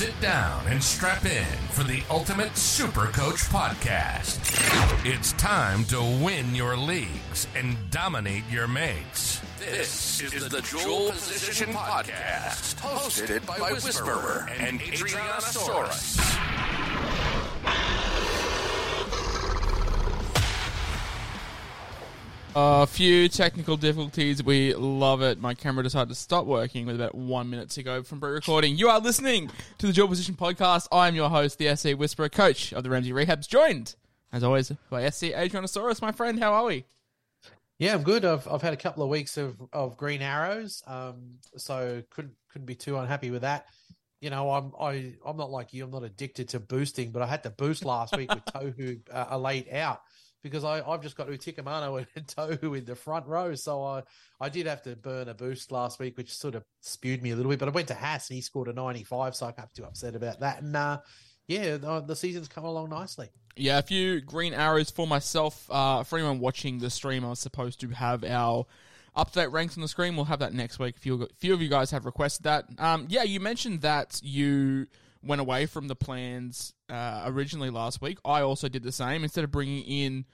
Sit down and strap in for the Ultimate Super Coach Podcast. It's time to win your leagues and dominate your mates. This is the Dual Position Podcast, hosted by Whisperer and Adrianasaurus. A few technical difficulties. We love it. My camera decided to stop working with about one minute to go from pre-recording. You are listening to the Dual Position Podcast. I am your host, the SC Whisperer, coach of the Ramsey Rehabs, joined, as always, by SC Adrianasaurus. My friend, how are we? Yeah, I'm good. I've I've had a couple of weeks of, of green arrows, um, so couldn't couldn't be too unhappy with that. You know, I'm I I'm not like you. I'm not addicted to boosting, but I had to boost last week with Tohu uh, a late out because I I've just got Utikamano and Tohu in the front row, so I I did have to burn a boost last week, which sort of spewed me a little bit. But I went to Haas and he scored a 95, so I can't be too upset about that. And uh, yeah, the, the season's come along nicely. Yeah, a few green arrows for myself. Uh, for anyone watching the stream, I was supposed to have our up-to-date ranks on the screen. We'll have that next week. A few, few of you guys have requested that. Um, yeah, you mentioned that you went away from the plans uh, originally last week. I also did the same. Instead of bringing in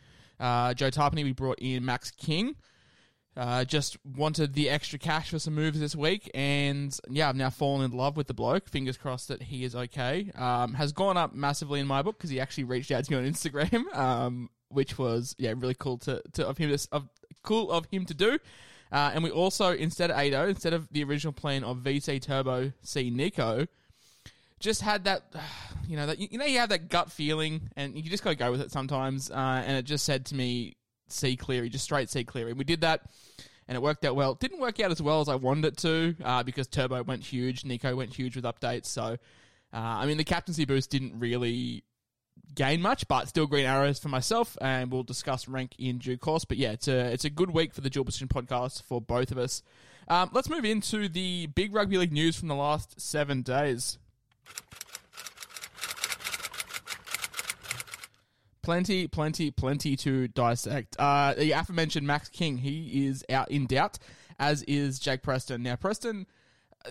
uh, Joe Tapine, we brought in Max King. Uh, just wanted the extra cash for some moves this week, and yeah, I've now fallen in love with the bloke. Fingers crossed that he is okay. Um, has gone up massively in my book because he actually reached out to me on Instagram, um, which was yeah really cool to, to of him to, of cool of him to do. Uh, and we also instead of Ado, instead of the original plan of VC Turbo C Nico, just had that you know that you know you have that gut feeling, and you just got to go with it sometimes. Uh, and it just said to me, C Cleary, just straight C Cleary. We did that, and it worked out well. It didn't work out as well as I wanted it to uh, because Turbo went huge, Nico went huge with updates. So, uh, I mean, the captaincy boost didn't really gain much, but still green arrows for myself, and we'll discuss rank in due course. But yeah, it's a it's a good week for the Dual Position podcast for both of us. Um, let's move into the big rugby league news from the last seven days. Plenty, plenty, plenty to dissect. Uh, the aforementioned Max King, he is out in doubt, as is Jake Preston. Now, Preston,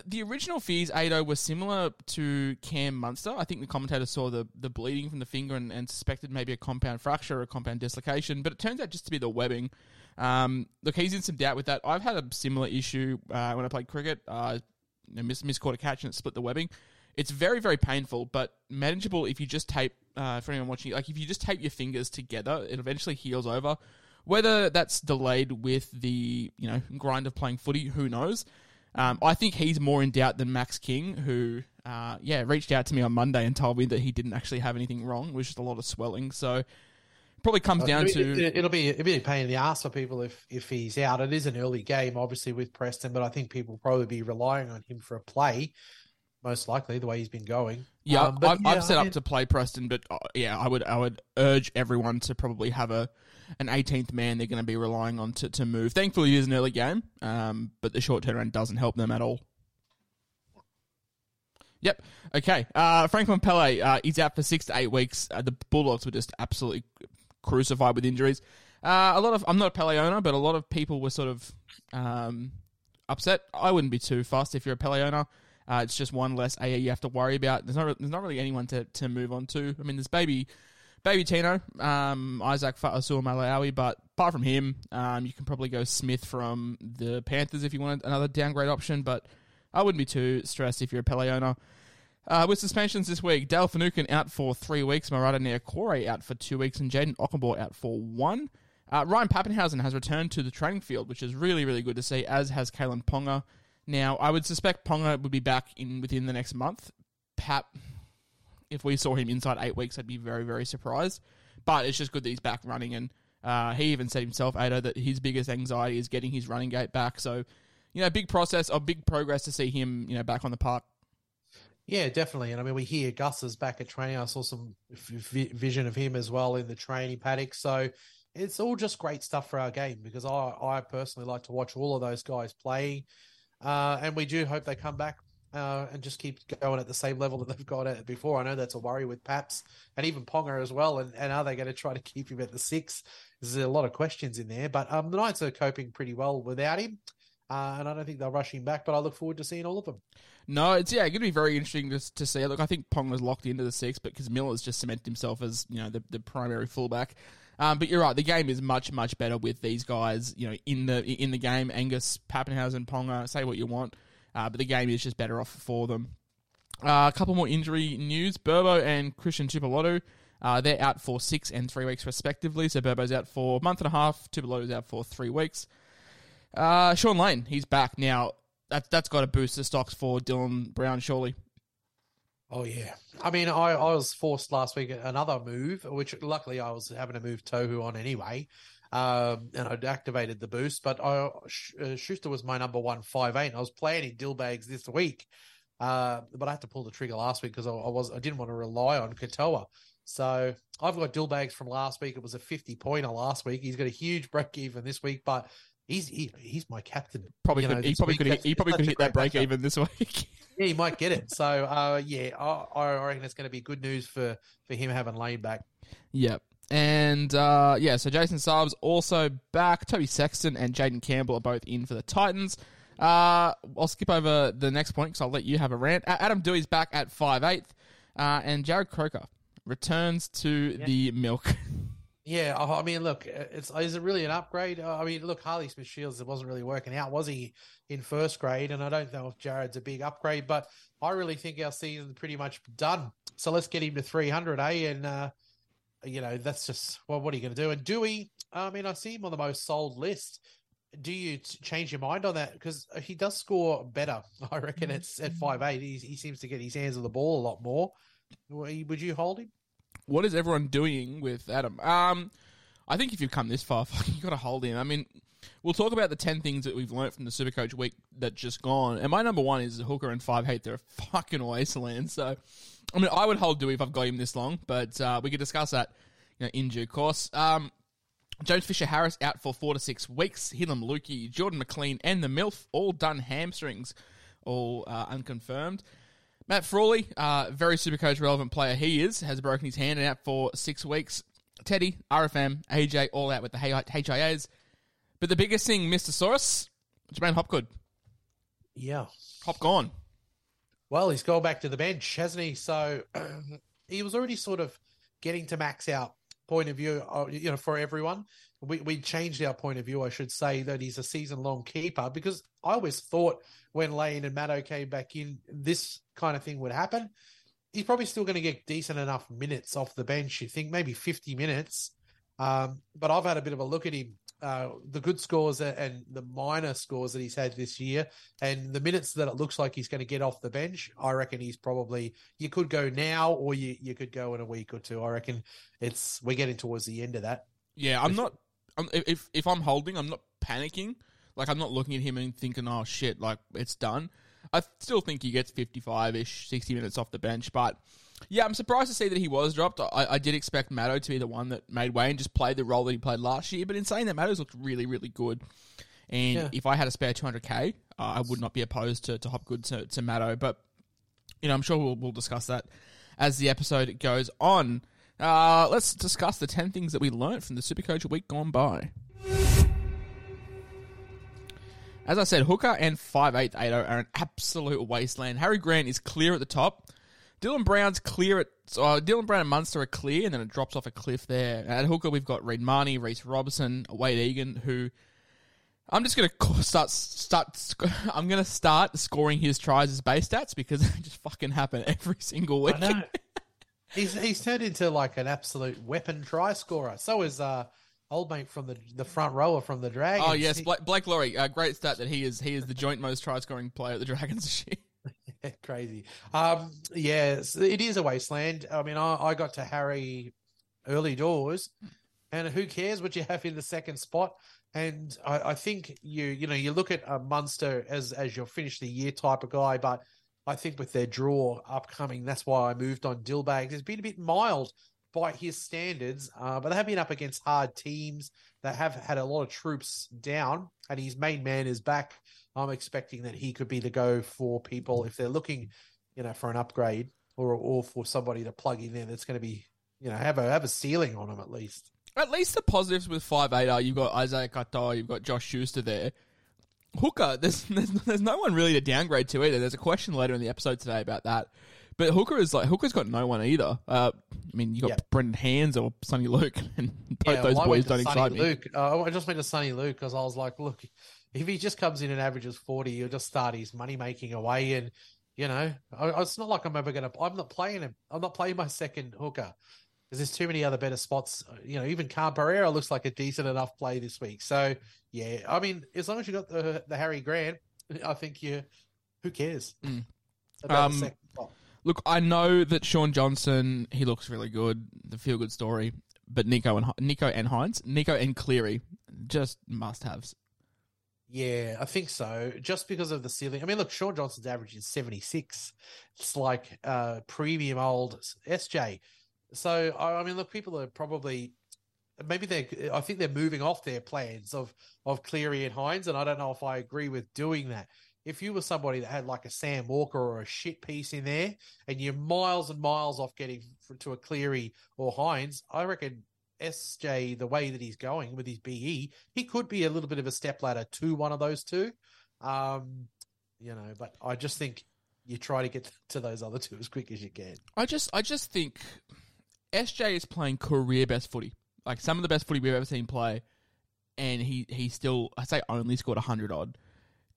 the original fears, Ado, were similar to Cam Munster. I think the commentator saw the, the bleeding from the finger and, and suspected maybe a compound fracture or a compound dislocation, but it turns out just to be the webbing. Um, look, he's in some doubt with that. I've had a similar issue uh, when I played cricket. Uh, you know, miscaught a catch and it split the webbing. It's very, very painful, but manageable if you just tape, uh, for anyone watching, like if you just tape your fingers together, it eventually heals over. Whether that's delayed with the, you know, grind of playing footy, who knows? Um, I think he's more in doubt than Max King, who, uh, yeah, reached out to me on Monday and told me that he didn't actually have anything wrong. It was just a lot of swelling. So probably comes down It- to it- it'll be it'll be a pain in the ass for people if if he's out. It is an early game, obviously with Preston, but I think people will probably be relying on him for a play, most likely the way he's been going. Yeah, Um, but I've, yeah, I've set I up to play Preston, but uh, yeah, I would I would urge everyone to probably have a an 18th man they're going to be relying on to, to move. Thankfully, it is an early game, um, but the short turnaround doesn't help them at all. Yep. Okay. Uh, Franklin Pele, uh, he's out for six to eight weeks. Uh, the Bulldogs were just absolutely crucified with injuries. Uh, a lot of I'm not a Pele owner, but a lot of people were sort of um, upset. I wouldn't be too fussed if you're a Pele owner. Uh, it's just one less AA you have to worry about. There's not there's not really anyone to, to move on to. I mean, there's baby baby Tino, um, Isaac Fa'asuamaleaui, but apart from him, um, you can probably go Smith from the Panthers if you want another downgrade option. But I wouldn't be too stressed if you're a Pele owner. Uh, with suspensions this week, Dale Finucane out for three weeks, Marata Niukore out for two weeks, and Jaden Okunbor out for one. Uh, Ryan Papenhuyzen has returned to the training field, which is really, really good to see, as has Kalyn Ponga. Now, I would suspect Ponga would be back in within the next month. Pap, if we saw him inside eight weeks, I'd be very, very surprised. But it's just good that he's back running and Uh, he even said himself, Ado, that his biggest anxiety is getting his running gait back. So, you know, big process, or big progress to see him, you know, back on the park. Yeah, definitely. And I mean, we hear Gus is back at training. I saw some v- vision of him as well in the training paddock. So it's all just great stuff for our game because I, I personally like to watch all of those guys playing. Uh, and we do hope they come back uh, and just keep going at the same level that they've got at before. I know that's a worry with Paps and even Ponga as well. And, and are they going to try to keep him at the six? There's a lot of questions in there. But um, the Knights are coping pretty well without him. Uh, and I don't think they'll rush him back, but I look forward to seeing all of them. No, it's yeah, it's going to be very interesting to, to see. Look, I think Pong was locked into the six, but because Miller's just cemented himself as you know the, the primary fullback. Um, but you're right, the game is much much better with these guys. You know, in the in the game, Angus, Papenhuyzen, Ponga. Say what you want, uh, but the game is just better off for them. Uh, a couple more injury news: Burbo and Christian Tuipulotu. Uh, they're out for six and three weeks respectively. So Burbo's out for a month and a half. Tuipulotu's out for three weeks. Uh, Shaun Lane, he's back now that that's got to boost the stocks for Dylan Brown, surely. Oh yeah, I mean, I, I was forced last week another move, which luckily I was having to move Tohu on anyway, um, and I'd activated the boost. But I, uh, Schuster was my number one five eight. I was playing in Dillbags this week, uh, but I had to pull the trigger last week because I, I, was I didn't want to rely on Katoa. So I've got Dillbags from last week. It was a fifty pointer last week. He's got a huge break even this week, but He's he, he's my captain. Probably could, know, he, probably could, he probably could hit that break even this week. yeah, he might get it. So uh, yeah, I, I reckon it's going to be good news for for him having Lane back. Yep. And uh, yeah, so Jason Saab's also back. Toby Sexton and Jayden Campbell are both in for the Titans. Uh, I'll skip over the next point because I'll let you have a rant. Adam Doueihi's back at five eighth, uh, and Jarrod Croker returns to yeah. the milk. Yeah, uh, I mean, look, uh, it's is it really an upgrade? Uh, I mean, look, Harley Smith Shields it wasn't really working out, was he, in first grade? And I don't know if Jarrod's a big upgrade, but I really think our season's pretty much done. So let's get him to 300, eh? And, uh, you know, that's just, well, what are you going to do? And Doueihi, I mean, I see him on the most sold list. Do you change your mind on that? Because he does score better. I reckon it's at mm-hmm. five eight. He, he seems to get his hands on the ball a lot more. Would you hold him? What is everyone doing with Adam? Um, I think if you've come this far, you've got to hold him. I mean, we'll talk about the 10 things that we've learned from the Supercoach week that just gone. And my number one is Hooker and 5 8. They're a fucking wasteland. So, I mean, I would hold Dewey if I've got him this long, but uh, we could discuss that you know, in due course. Um, James Fisher Harris out for four to six weeks. Heilum Luki, Jordan McLean, and the MILF all done hamstrings, all uh, unconfirmed. Matt Frawley, uh, very super coach relevant player he is, has broken his hand and out for six weeks. Teddy, RFM, AJ, all out with the HIAs. But the biggest thing, Mr. Saurus, J'maine Hopgood. Yeah. Hop gone. Well, he's gone back to the bench, hasn't he? So he was already sort of getting to max out point of view, uh, you know, for everyone. We we changed our point of view, I should say, that he's a season long keeper because I always thought when Lane and Maddo came back in, this kind of thing would happen. He's probably still going to get decent enough minutes off the bench. You think maybe fifty minutes, um, but I've had a bit of a look at him. Uh, the good scores and the minor scores that he's had this year, and the minutes that it looks like he's going to get off the bench, I reckon he's probably you could go now or you you could go in a week or two. I reckon it's we're getting towards the end of that. Yeah, I'm not. I'm, if if I'm holding, I'm not panicking. Like I'm not looking at him and thinking, "Oh shit, like it's done." I still think he gets 55 ish, 60 minutes off the bench, but yeah, I'm surprised to see that he was dropped. I, I did expect Matto to be the one that made way and just played the role that he played last year. But in saying that, Matto's looked really, really good. And yeah. if I had a spare 200k, uh, I would not be opposed to, to Hopgood to, to. But, you know, I'm sure we'll, we'll discuss that as the episode goes on. Uh, let's discuss the 10 things that we learned from the Supercoach week gone by. As I said, Hooker and 5880 are an absolute wasteland. Harry Grant is clear at the top. Dylan Brown's clear at uh, Dylan Brown and Munster are clear, and then it drops off a cliff there. At hooker, we've got Reed Mahoney, Reece Robson, Wade Egan, who I'm just gonna start start. I'm gonna start scoring his tries as base stats because they just fucking happen every single week. He's he's turned into like an absolute weapon try scorer. So is uh old mate from the the front rower from the Dragons. Oh yes, Blake, Blake Lawrie. Uh, great stat that he is he is the joint most try scoring player at the Dragons this year. Crazy. Um, yeah, it is a wasteland. I mean, I, I got to Harry early doors, and who cares what you have in the second spot? And I, I think you you know you look at a Munster as as your finish the year type of guy, but I think with their draw upcoming, that's why I moved on Dillbags. It's been a bit mild by his standards, uh, but they have been up against hard teams that have had a lot of troops down, and his main man is back. I'm expecting that he could be the go for people if they're looking, you know, for an upgrade or or for somebody to plug in there that's going to be, you know, have a have a ceiling on them at least. At least the positives with five eight are you've got Isaiah Katoa, you've got Josh Schuster there. Hooker, there's, there's there's no one really to downgrade to either. There's a question later in the episode today about that. But Hooker is like Hooker's got no one either. Uh, I mean, you got Yeah. Brendan Hands or Soni Luke, and both those well, I boys went to don't Soni excite me. Luke. Uh, I just went to Soni Luke because I was like, look, if he just comes in and averages forty, you'll just start his money making away, and you know, I, it's not like I'm ever gonna. I'm not playing him. I'm not playing my second hooker because there's too many other better spots. You know, even Khan Pereira looks like a decent enough play this week. So yeah, I mean, as long as you got the the Harry Grant, I think you. Who cares Mm. Um? Look, I know that Shaun Johnson, he looks really good. The feel good story, but Nico and Nico and Hynes, Nico and Cleary, just must haves. Yeah, I think so. Just because of the ceiling. I mean, look, Shaun Johnson's average is 76. It's like uh premium old SJ. So, I mean, look, people are probably maybe they're I think they're moving off their plans of of Cleary and Hynes, and I don't know if I agree with doing that. If you were somebody that had like a Sam Walker or a shit piece in there, and you're miles and miles off getting to a Cleary or Hynes, I reckon SJ, the way that he's going with his BE, he could be a little bit of a step ladder to one of those two. Um, you know, but I just think you try to get to those other two as quick as you can. I just, I just think SJ is playing career best footy, like some of the best footy we've ever seen play, and he he still, I say, only scored hundred odd.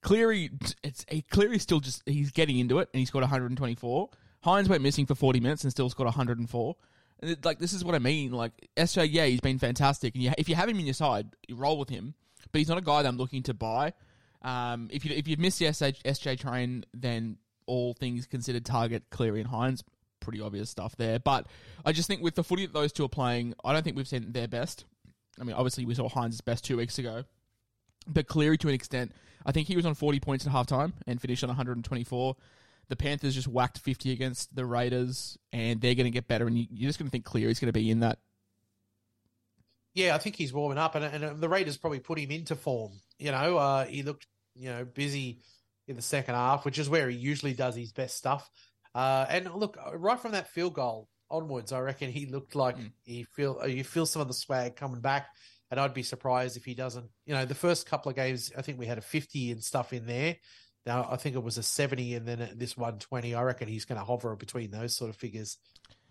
Cleary, it's he, still just he's getting into it, and he scored 124. Hynes went missing for 40 minutes and still scored 104. And like this is what I mean. Like SJ, yeah, he's been fantastic, and you, if you have him in your side, you roll with him. But he's not a guy that I'm looking to buy. Um, if you if you've missed the SJ, SJ train, then all things considered, target Cleary and Hynes. Pretty obvious stuff there. But I just think with the footy that those two are playing, I don't think we've seen their best. I mean, obviously we saw Hynes' best two weeks ago, but Cleary to an extent. I think he was on 40 points at halftime and finished on 124. The Panthers just whacked 50 against the Raiders, and they're going to get better. And you, you're just going to think Cleary's going to be in that. Yeah, I think he's warming up, and, and the Raiders probably put him into form. You know, uh, he looked you know busy in the second half, which is where he usually does his best stuff. Uh, and look, right from that field goal onwards, I reckon he looked like he feel uh, you feel some of the swag coming back. And I'd be surprised if he doesn't. You know, the first couple of games, I think we had a 50 and stuff in there. Now, I think it was a 70 and then this 120. I reckon he's going to hover between those sort of figures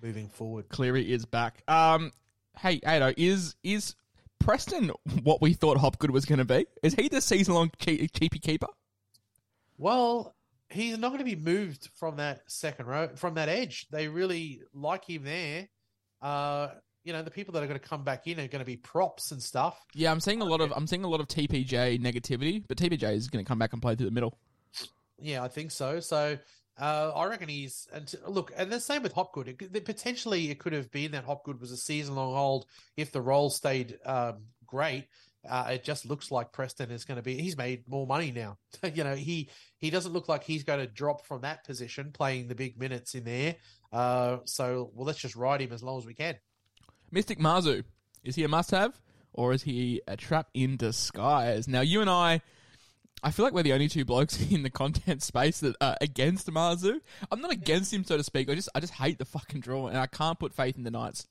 moving forward. Cleary is back. Um, hey, Ado, is is Preston what we thought Hopgood was going to be? Is he the season long che- cheapy keeper? Well, he's not going to be moved from that second row, from that edge. They really like him there. Uh, you know, the people that are going to come back in are going to be props and stuff. Yeah, I'm seeing a lot of I'm seeing a lot of TPJ negativity, but TPJ is going to come back and play through the middle. Yeah, I think so. So uh, I reckon he's and look, and the same with Hopgood. It, potentially, it could have been that Hopgood was a season long hold if the role stayed um, great. Uh, it just looks like Preston is going to be. He's made more money now. you know, he he doesn't look like he's going to drop from that position, playing the big minutes in there. Uh, so well, let's just ride him as long as we can. Mystic Marzhew, is he a must have or is he a trap in disguise? Now, you and I, I feel like we're the only two blokes in the content space that are against Marzhew. I'm not against him, so to speak. I just, I just hate the fucking draw, and I can't put faith in the Knights.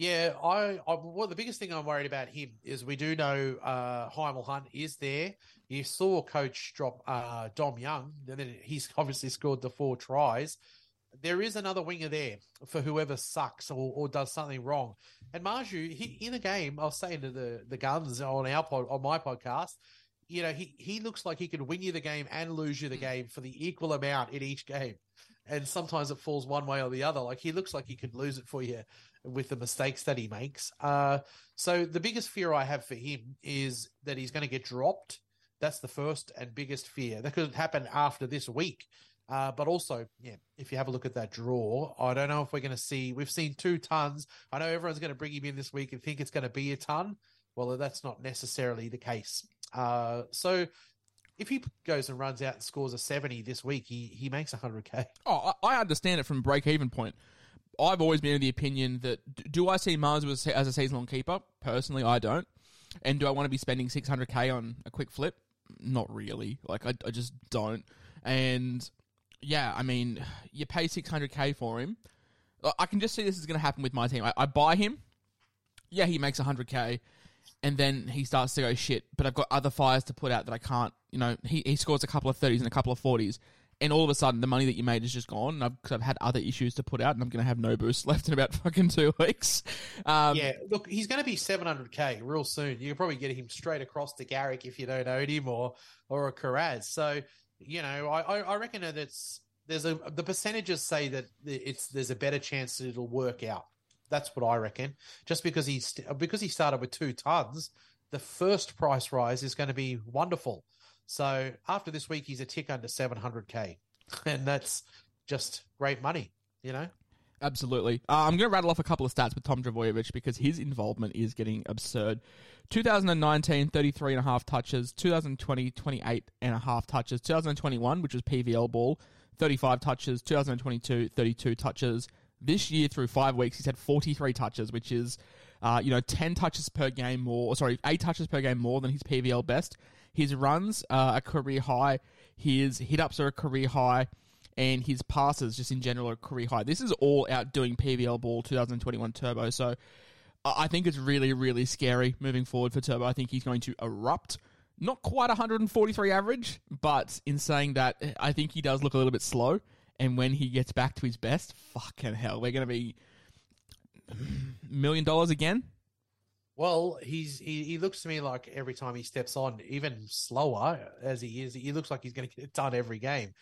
Yeah, I, I well, the biggest thing I'm worried about him is we do know uh Hymel Hunt is there. You saw coach drop uh Dom Young, and then he's obviously scored the four tries. There is another winger there for whoever sucks or, or does something wrong. And Marzhew, he in the game, I was saying to the the guns on our pod, on my podcast, you know, he he looks like he could win you the game and lose you the game for the equal amount in each game. And sometimes it falls one way or the other. Like he looks like he could lose it for you with the mistakes that he makes. Uh, so the biggest fear I have for him is that he's going to get dropped. That's the first and biggest fear. That could happen after this week. Uh, but also, yeah, if you have a look at that draw, I don't know if we're going to see. We've seen two tons. I know everyone's going to bring him in this week and think it's going to be a ton. Well, that's not necessarily the case. Uh, so if he goes and runs out and scores a 70 this week, he, he makes 100K. Oh, I understand it from break even point. I've always been of the opinion that do I see Mars as a- season long keeper? Personally, I don't. And do I want to be spending 600k on a quick flip? Not really. Like I, I just don't. And yeah, I mean, you pay 600k for him. I- I can just see this is going to happen with my team. I, I buy him. Yeah, he makes 100k, and then he starts to go shit. But I've got other fires to put out that I can't. You know, he he scores a couple of 30s and a couple of 40s, and all of a sudden the money that you made is just gone. And I've, cause I've had other issues to put out, and I'm going to have no boost left in about fucking two weeks. Um, yeah, look, he's going to be 700k real soon. You can probably get him straight across to Garrick if you don't own him or or a Kiraz. So you know, I I, I reckon that it's there's a the percentages say that it's there's a better chance that it'll work out. That's what I reckon. Just because he's because he started with two tons, the first price rise is going to be wonderful. So after this week, he's a tick under 700k, and that's just great money. You know. Absolutely. Uh, I'm going to rattle off a couple of stats with Tom Trbojevic because his involvement is getting absurd. 2019, 33 and a half touches. 2020, 28 and a half touches. 2021, which was PVL ball, 35 touches. 2022, 32 touches. This year, through five weeks, he's had 43 touches, which is, uh, you know, 10 touches per game more, or sorry, 8 touches per game more than his PVL best. His runs are a career high. His hit ups are a career high and his passes just in general are career high. This is all outdoing PVL Ball 2021 Turbo. So I think it's really, really scary moving forward for Turbo. I think he's going to erupt. Not quite 143 average, but in saying that, I think he does look a little bit slow. And when he gets back to his best, fucking hell, we're going to be million dollars again. Well, he's he, he looks to me like every time he steps on, even slower as he is, he looks like he's going to get it done every game,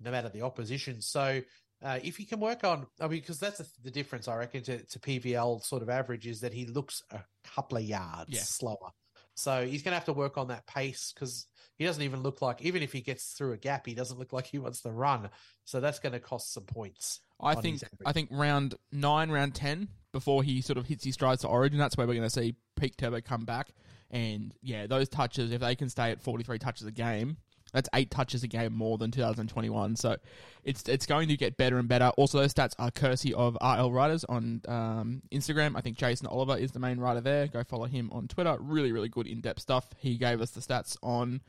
no matter the opposition. So uh, if he can work on, I mean, because that's the, the difference, I reckon, to, to PVL sort of average is that he looks a couple of yards Yeah. slower. So he's going to have to work on that pace because he doesn't even look like, even if he gets through a gap, he doesn't look like he wants to run. So that's going to cost some points. I think. I think round nine, round ten, before he sort of hits his strides to Origin, that's where we're going to see peak Turbo come back. And yeah, those touches, if they can stay at forty three touches a game, that's eight touches a game more than 2021. So it's it's going to get better and better. Also, those stats are courtesy of RL Writers on um, Instagram. I think Jason Oliver is the main writer there. Go follow him on Twitter. Really, really good in depth stuff. He gave us the stats on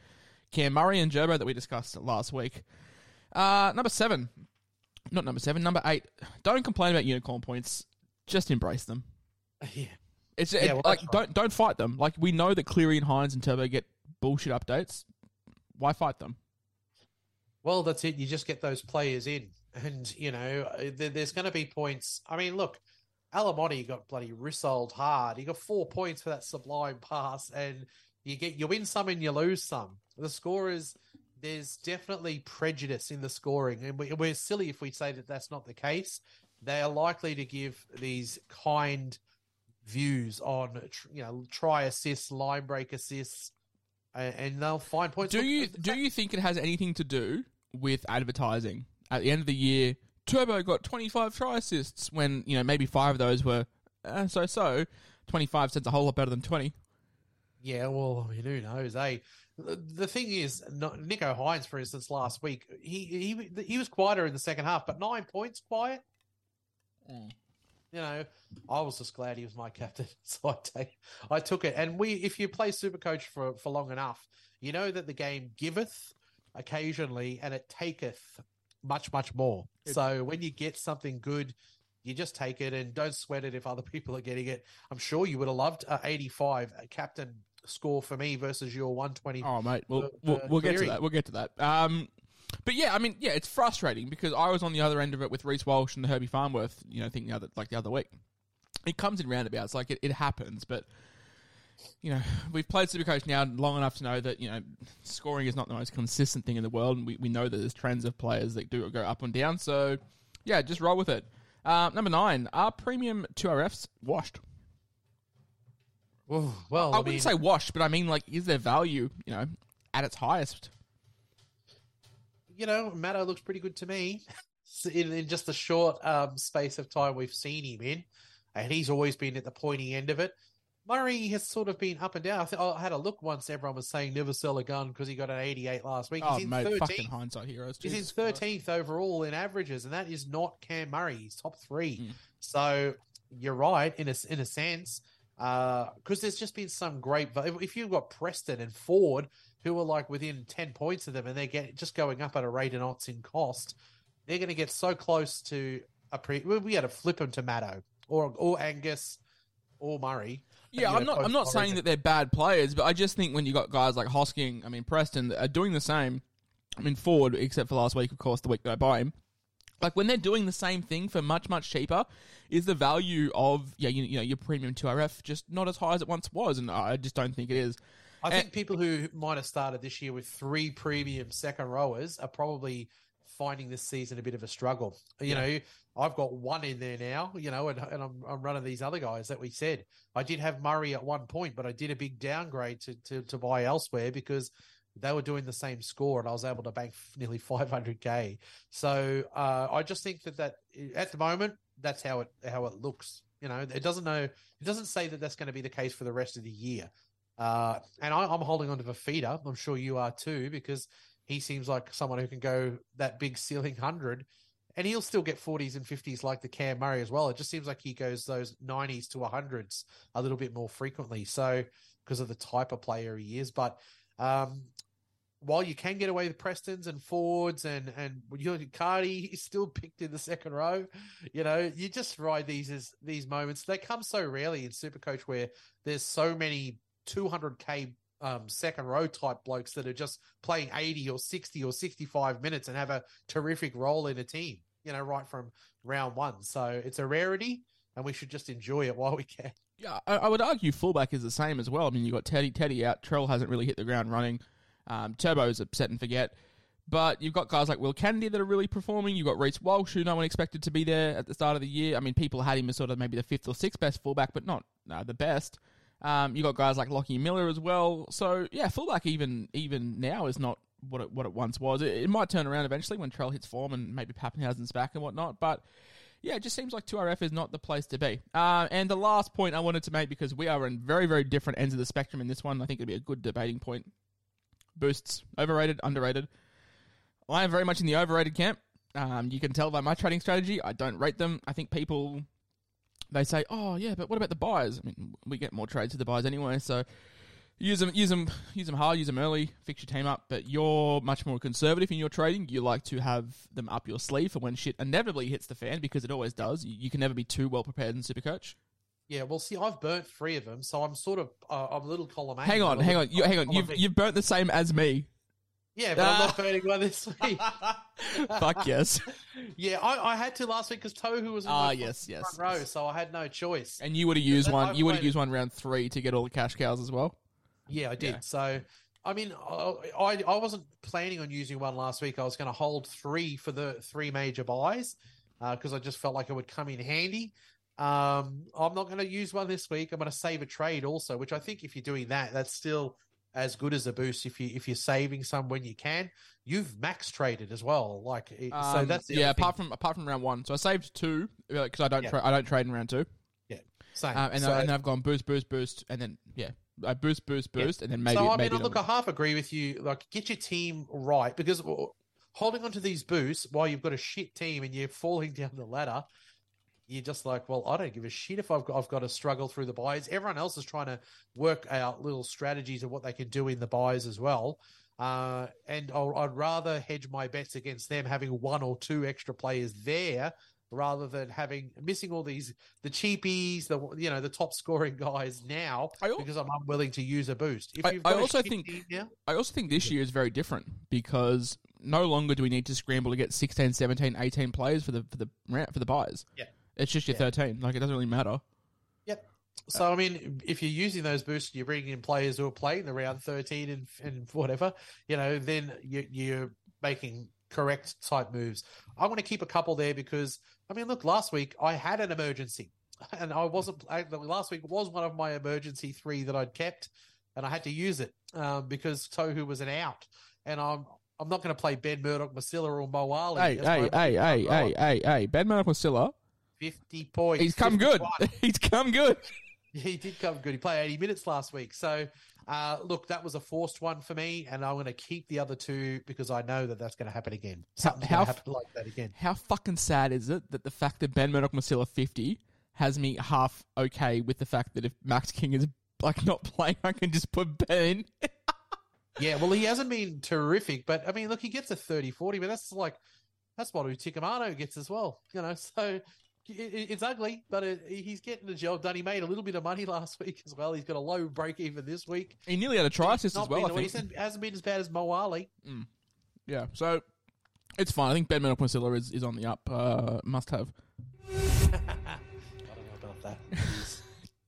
Cam Murray and Gerbo that we discussed last week. Uh, number seven, not number seven, number eight. Don't complain about unicorn points. Just embrace them. yeah. It's Yeah, it- well, like don't don't fight them. Like we know that Cleary and Hynes and Turbo get bullshit updates. Why fight them? Well, that's it. You just get those players in, and you know uh, there's going to be points. I mean, look, Alamoti got bloody rissoled hard. He got four points for that sublime pass, and you get you win some and you lose some. The score is there's definitely prejudice in the scoring, and we're silly if we say that that's not the case. They are likely to give these kind views on you know try assists, line break assists, and, and they'll find points. Do Look, you do fact- you think it has anything to do with advertising? At the end of the year, Turbo got 25 try assists when, you know, maybe 5 of those were uh, so so. 25 cents a whole lot better than 20. Yeah, well, I mean, who knows? Eh? The the thing is, Nico Hynes, for instance, last week he he he was quieter in the second half, but nine points quiet. You know, I was just glad he was my captain, so I take I took it. And we, if you play Supercoach for for long enough, you know that the game giveth occasionally, and it taketh much much more. so when you get something good. You just take it and don't sweat it if other people are getting it. I'm sure you would have loved a 85 a captain score for me versus your 120. Oh, mate, we'll, Uh, we'll, we'll get to that. We'll get to that. Um, but yeah, I mean, yeah, it's frustrating because I was on the other end of it with Reece Walsh and the Herbie Farnworth, you know, thing the other like the other week. It comes in roundabouts, like it, it happens, but you know, we've played Supercoach now long enough to know that you know scoring is not the most consistent thing in the world, and we, we know that there's trends of players that do go up and down. So yeah, just roll with it. Uh, number nine, are premium two RFs washed? Well, well I, I, wouldn't mean, say washed, but I mean like, is their value, you know, at its highest? You know, Matto looks pretty good to me in, in just the short um, space of time we've seen him in. And he's always been at the pointy end of it. Murray has sort of been up and down. I, th- I had a look once. Everyone was saying never sell a gun because he got an 88 last week. Oh, He's in mate, 13th. fucking hindsight heroes. He's in Jesus Christ. 13th overall in averages, and that is not Cam Murray. He's top three. Mm. So you're right in a in a sense, because there's just been some great. If if you've got Preston and Ford, who are like within 10 points of them, and they're get, just going up at a rate of knots in cost, they're going to get so close to a pre. We had to flip them to Matto or or Angus or Murray. Yeah, I'm know, not. I'm not saying that they're bad players, but I just think when you got guys like Hosking, I mean Preston, are doing the same. I mean Ford, except for last week, of course, the week that I buy him. Like when they're doing the same thing for much much cheaper, is the value of yeah you, you know your premium two RF just not as high as it once was, and I just don't think it is. I And- think people who might have started this year with three premium second rowers are probably finding this season a bit of a struggle. You know, I've got one in there now, you know, and, and I'm, I'm running these other guys that we said. I did have Murray at one point, but I did a big downgrade to, to, to buy elsewhere because they were doing the same score and I was able to bank nearly 500k. So uh, I just think that that at the moment, that's how it how it looks. You know, it doesn't know it doesn't say that that's going to be the case for the rest of the year. Uh, and I, I'm holding on to Vafita. I'm sure you are too, because he seems like someone who can go that big ceiling hundred, and he'll still get 40s and 50s like the Cam Murray as well. It just seems like he goes those 90s to 100s a little bit more frequently. So because of the type of player he is, but um, while you can get away with Prestons and Fords and and you Cardi is still picked in the second row, you know, you just ride these as these moments. They come so rarely in Supercoach where there's so many 200k um, second row type blokes that are just playing 80 or 60 or 65 minutes and have a terrific role in a team. You know, right from round one. So it's a rarity, and we should just enjoy it while we can. Yeah, I, I would argue fullback is the same as well. I mean, you've got Teddy, Teddy out. Trell hasn't really hit the ground running. Um, Turbo's a set and forget. But you've got guys like Will Kennedy that are really performing. You've got Reece Walsh, who no one expected to be there at the start of the year. I mean, people had him as sort of maybe the fifth or sixth best fullback, but not uh, the best. Um, you got guys like Lachie Miller as well. So yeah, fullback even even now is not what it what it once was. It, it might turn around eventually when Trell hits form and maybe Papenhuyzen's back and whatnot. But yeah, it just seems like 2RF is not the place to be. Uh, and the last point I wanted to make, because we are in very, very different ends of the spectrum in this one, I think it'd be a good debating point. Boosts, overrated, underrated. I am very much in the overrated camp. Um, you can tell by my trading strategy, I don't rate them. I think people, they say, oh, yeah, but what about the buyers? I mean, we get more trades to the buyers anyway, so use them, use them, use them hard, use them early, fix your team up. But you're much more conservative in your trading. You like to have them up your sleeve for when shit inevitably hits the fan because it always does. You, you can never be too well prepared in Supercoach. Yeah, well, see, I've burnt three of them, so I'm sort of uh, I'm a little column A. Hang on, hang on, you, hang on. You've you've burnt the same as me. Yeah, but I'm not burning one this week. Fuck yes. yeah, I, I had to last week because Tohu was in Ah, yes, yes, front row, so I had no choice. And you would have used one. I've You would have played- used one round three to get all the cash cows as well. Yeah, I did. Yeah. So, I mean, I, I I wasn't planning on using one last week. I was going to hold three for the three major buys because I just felt like it would come in handy. Um, I'm not going to use one this week. I'm going to save a trade also, which I think if you're doing that, that's still as good as a boost. If you if you're saving some when you can, you've max traded as well. Like it- so, Um, that's yeah. other thing. Apart from apart from round one, so I saved two because I don't Yeah. tra- I don't trade in round two. yeah, same. Um, and, So- I, and I've gone boost, boost, boost, and then yeah, I boost, boost, Yeah. boost, and then maybe so I maybe mean, look, I half agree with you. Like, get your team right because uh, holding onto these boosts while you've got a shit team and you're falling down the ladder, you're just like, well, I don't give a shit if I've got, I've got to struggle through the buys. Everyone else is trying to work out little strategies of what they can do in the buys as well. Uh, and I'll, I'd rather hedge my bets against them having one or two extra players there rather than having missing all these the cheapies, the you know the top scoring guys now I al- because I'm unwilling to use a boost. If I- I also think- now, I also think this year is very different because no longer do we need to scramble to get 16, 17, 18 players for the for the for the buys. Yeah. It's just your Yeah. 13. Like it doesn't really matter. Yep. So I mean, if you're using those boosts, you're bringing in players who are playing the round 13 and and whatever, you know, then you, you're making correct type moves. I want to keep a couple there because I mean, look, last week I had an emergency, and I wasn't. Last week was one of my emergency three that I'd kept, and I had to use it um, because Tohu was an out, and I'm I'm not going to play Ben Murdoch, Masila, or Mo Ali. Hey, hey, hey, hey, hey, hey, hey. Ben Murdoch Masila, Fifty points. he's come good. 51. he's come good. He did come good. He played 80 minutes last week. So, uh, look, that was a forced one for me, and I'm going to keep the other two because I know that that's going to happen again. Something's how like that again. How fucking sad is it that the fact that Ben Murdoch Masila 50 has me half okay with the fact that if Max King is like not playing, I can just put Ben. Yeah, well, he hasn't been terrific, but I mean, look, he gets a 30 40, but that's like, that's what Uticamano gets as well, you know, so. It- it- It's ugly, but it, he's getting the job done. He made a little bit of money last week as well. He's got a low break even this week. He nearly had a try assist as well, I think. worst. He hasn't been as bad as Mo Ali. Yeah, so it's fine. I think Ben Murdoch is, is on the up. Uh, must have. I don't know about that.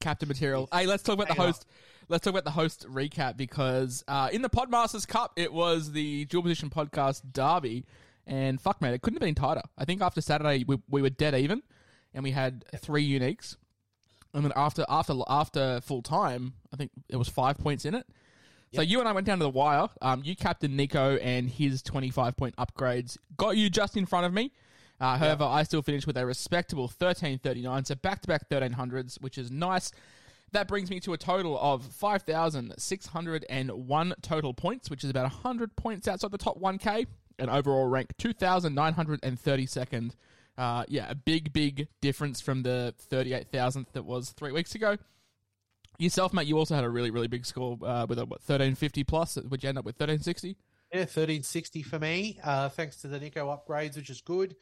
captain material. Hey, let's talk about the Hang on. host. Let's talk about the host recap because uh, in the Podmasters Cup, it was the dual position podcast derby, and fuck man, it couldn't have been tighter. I think after Saturday we, we were dead even, and we had three uniques. And then after after after full time, I think it was five points in it. So you and I went down to the wire. Um, you Captain Nico and his 25 point upgrades got you just in front of me. Uh, however. I still finished with a respectable 1339, so back to back 1300s, which is nice. That brings me to a total of 5,601 total points, which is about 100 points outside the top 1K, and overall rank 2,932nd uh, yeah, a big, big difference from the thirty-eight thousandth that was three weeks ago. Yourself, mate, you also had a really, really big score uh, with a what, 1350 plus, which you end up with 1360. Yeah, 1360 for me. Uh, thanks to the Nico upgrades, which is good.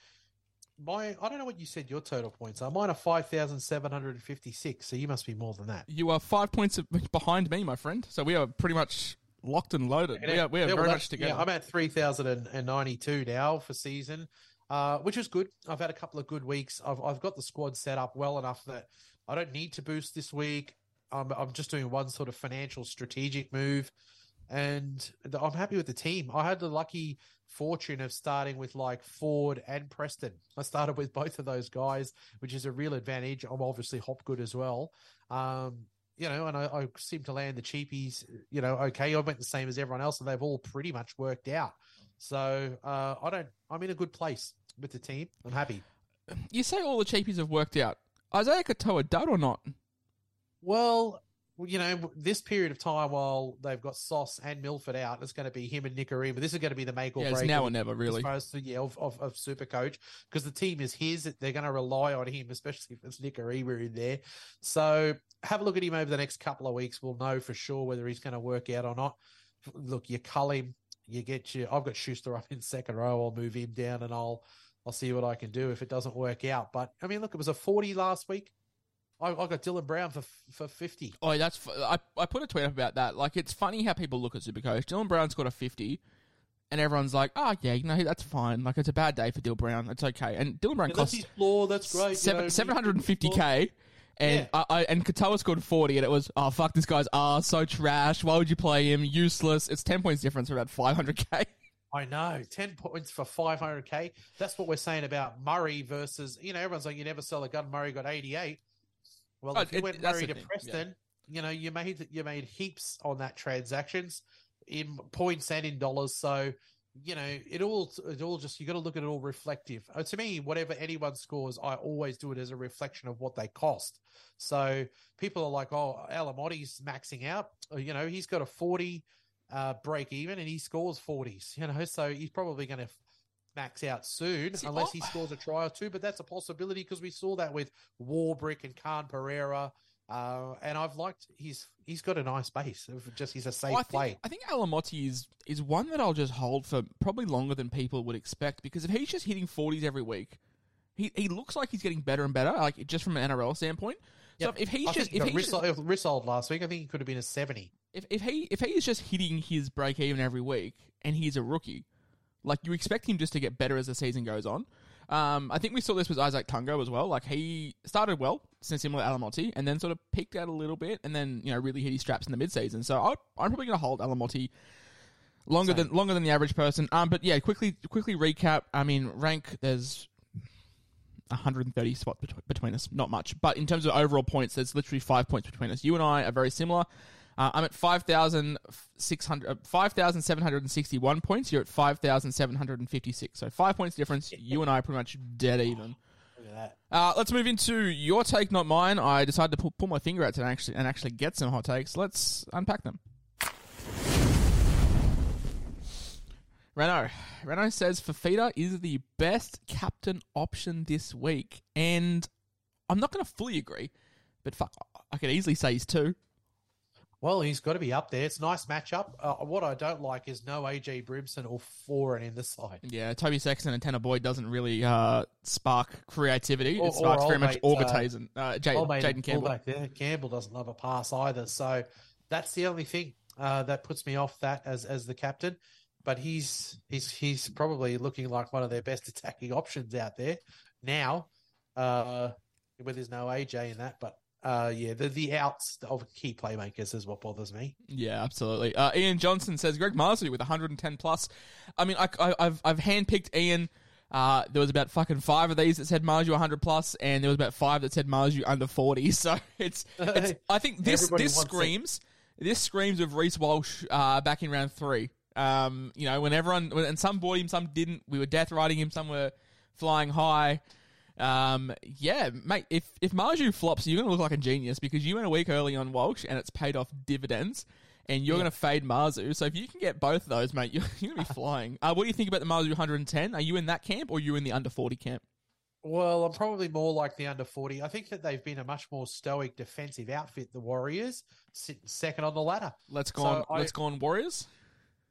My, I don't know what you said your total points are. Mine are 5,756, so you must be more than that. You are five points behind me, my friend. So we are pretty much locked and loaded. We are, we are well, very much together. Yeah, I'm at 3,092 now for season, uh, which is good. I've had a couple of good weeks. I've, I've got the squad set up well enough that I don't need to boost this week. I'm, I'm just doing one sort of financial strategic move, and I'm happy with the team. I had the lucky fortune of starting with like Ford and Preston. I started with both of those guys, which is a real advantage. I'm obviously Hopgood as well. Um, you know, and I, I seem to land the cheapies, you know, okay. I went the same as everyone else, and they've all pretty much worked out. So uh, I don't. I'm in a good place with the team. I'm happy. you say all the cheapies have worked out. Isaiah Katoa dud or not? Well, you know, this period of time while they've got Sauce and Milford out, it's going to be him and Nikorima. This is going to be the make or Yeah, it's break. now or never, really. As far as yeah, of, of, of super coach because the team is his. They're going to rely on him, especially if it's Nikorima in there. So have a look at him over the next couple of weeks. We'll know for sure whether he's going to work out or not. Look, you cull him, you get you. I've got Schuster up in second row. I'll move him down and I'll I'll see what I can do if it doesn't work out. But I mean, look, it was a forty last week. I, I got Dylan Brown for for fifty. Oh, that's. I, I put a tweet up about that. Like, it's funny how people look at Supercoach. Dylan Brown's got a 50, and everyone's like, oh, yeah, you know, that's fine. Like, it's a bad day for Dylan Brown. It's okay. And Dylan Brown That's costs his floor. That's great. you know, seven hundred and fifty k. And Yeah. I, I and Katoa scored forty, and it was oh fuck this guy's ah so trash. Why would you play him? Useless. It's ten points difference for about five hundred k. I know, ten points for five hundred k. That's what we're saying about Murray versus you know everyone's like you never sell a gun. Murray got eighty eight. Well, Oh, if you it- went Murray to thing, Preston, you know you made you made heaps on that transactions in points and in dollars. So you know it all it all just you got to look at it all reflective. Uh, to me, whatever anyone scores, I always do it as a reflection of what they cost. So people are like, oh, Alamoti's maxing out. Uh, You know, he's got a forty uh, break even and he scores 40s, you know, so he's probably going to max out soon See, unless I- he scores a try or two. But that's a possibility because we saw that with Warbrick and Khan Pereira. Uh, and I've liked he's he's got a nice base of just he's a safe Well, I think play. I think Alamoti is is one that I'll just hold for probably longer than people would expect because if he's just hitting forties every week, he he looks like he's getting better and better, like just from an NRL standpoint. So if he's I just think if he he's just, Rissold, last week, I think he could have been a seventy. if, if he if he is just hitting his break even every week and he's a rookie, like you expect him just to get better as the season goes on. Um, I think we saw this with Izack Tago as well. Like he started well, similar to Alamoti, and then sort of peaked out a little bit, and then you know really hit his straps in the mid-season. So I, I'm probably going to hold Alamoti longer than longer than the average person. Um, but yeah, quickly quickly recap. I mean, rank there's 130 spots bet- between us, not much. But in terms of overall points, there's literally five points between us. You and I are very similar. Uh, I'm at 5,600 uh, 5,761 points. You're at 5,756. So five points difference. You and I are pretty much dead even. Look at that. Uh, let's move into your take, not mine. I decided to pull, pull my finger out to actually and actually get some hot takes. Let's unpack them. Renault. Renault says Fifita is the best captain option this week, and I'm not going to fully agree, but fuck, I could easily say he's two. Well, he's got to be up there. It's a nice matchup. Uh, what I don't like is no AJ Brimson or Foran in the side. Yeah, Toby Sexton and Tanner Boyd doesn't really uh, spark creativity. Or- it sparks very much uh, Orbitazen. Uh, Old mate Jayden Campbell. fullback there. Campbell doesn't love a pass either. So that's the only thing uh, that puts me off that as as the captain. But he's he's he's probably looking like one of their best attacking options out there now. Uh, where there's no AJ in that, but uh, yeah, the the outs of key playmakers is what bothers me. Yeah, absolutely. Uh, Ian Johnson says Greg Marzhew with 110 plus. I mean, I, I, I've I've handpicked Ian. Uh, there was about fucking five of these that said Marzhew 100 plus, and there was about five that said Marzhew under 40. So it's, it's I think this Everybody this wants it. screams this screams of Reece Walsh uh, back in round three. Um, you know, when everyone and some bought him, some didn't. We were death riding him, some were flying high. Um, yeah, mate. If if Marzhew flops, you're gonna look like a genius because you went a week early on Walsh and it's paid off dividends, and you're gonna fade Marzhew. So if you can get both of those, mate, you're, you're gonna be flying. Uh, what do you think about the Marzhew 110? Are you in that camp or are you in the under 40 camp? Well, I'm probably more like the under 40. I think that they've been a much more stoic defensive outfit, the Warriors, sitting second on the ladder. Let's go So on. I- let's go on Warriors.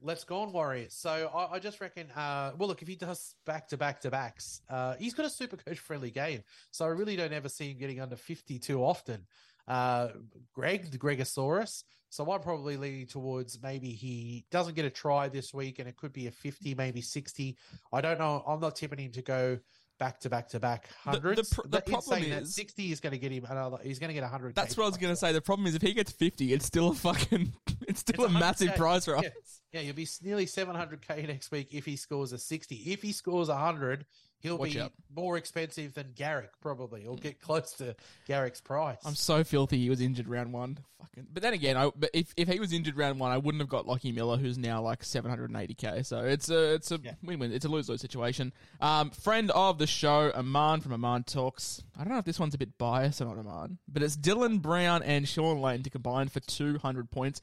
Let's go on Warriors. So I, I just reckon, uh, well, look, if he does back to back to backs, uh, he's got a super coach friendly game. So I really don't ever see him getting under 50 too often. Uh, Greg, the Gregosaurus. So I'm probably leaning towards maybe he doesn't get a try this week and it could be a 50, maybe 60. I don't know. I'm not tipping him to go back to back to back the hundreds. pr- the problem is- 60 is going to get him another, he's going to get 100. That's what I was gonna say. The problem is if he gets 50, it's still a fucking, it's still It's a massive 100K. prize for us. Yeah. Yeah, you'll be nearly 700k next week if he scores a 60. If he scores 100, he'll Watch be out. more expensive than Garrick probably, or get close to Garrick's price. I'm so filthy. He was injured round one. Fucking. But then again, I, but if, if he was injured round one, I wouldn't have got Lachie Miller, who's now like 780k. So it's a it's a Yeah. win-win. It's a lose-lose situation. Um, friend of the show, Aman from Aman Talks. I don't know if this one's a bit biased or not, Aman, but it's Dylan Brown and Shaun Lane to combine for 200 points.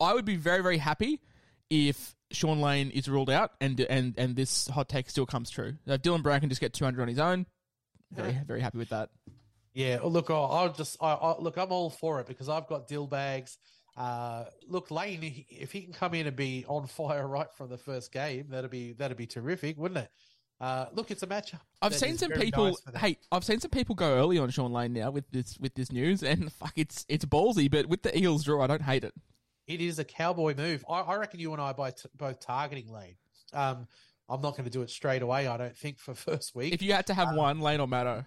I would be very very happy if Shaun Lane is ruled out and and and this hot take still comes true. If Dylan Brown can just get 200 on his own, very very happy with that. yeah, oh, look, I'll, I'll just I, I, look. I'm all for it because I've got dill bags. Uh, look, Lane, he- if he can come in and be on fire right from the first game, that'd be that'd be terrific, wouldn't it? Uh, look, it's a matchup. I've seen some people. nice hey, I've seen some people go early on Shaun Lane now with this with this news, and fuck, it's it's ballsy. But with the Eels draw, I don't hate it. It is a cowboy move. I, I reckon you and I are both, both targeting Lane. Um, I'm not going to do it straight away. I don't think for first week. If you had to have Uh, one, Lane or Matto,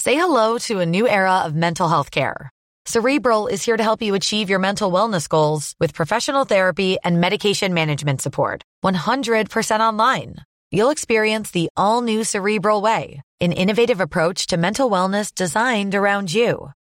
Say hello to a new era of mental health care. Cerebral is here to help you achieve your mental wellness goals with professional therapy and medication management support. 100% online. You'll experience the all new Cerebral Way, an innovative approach to mental wellness designed around you.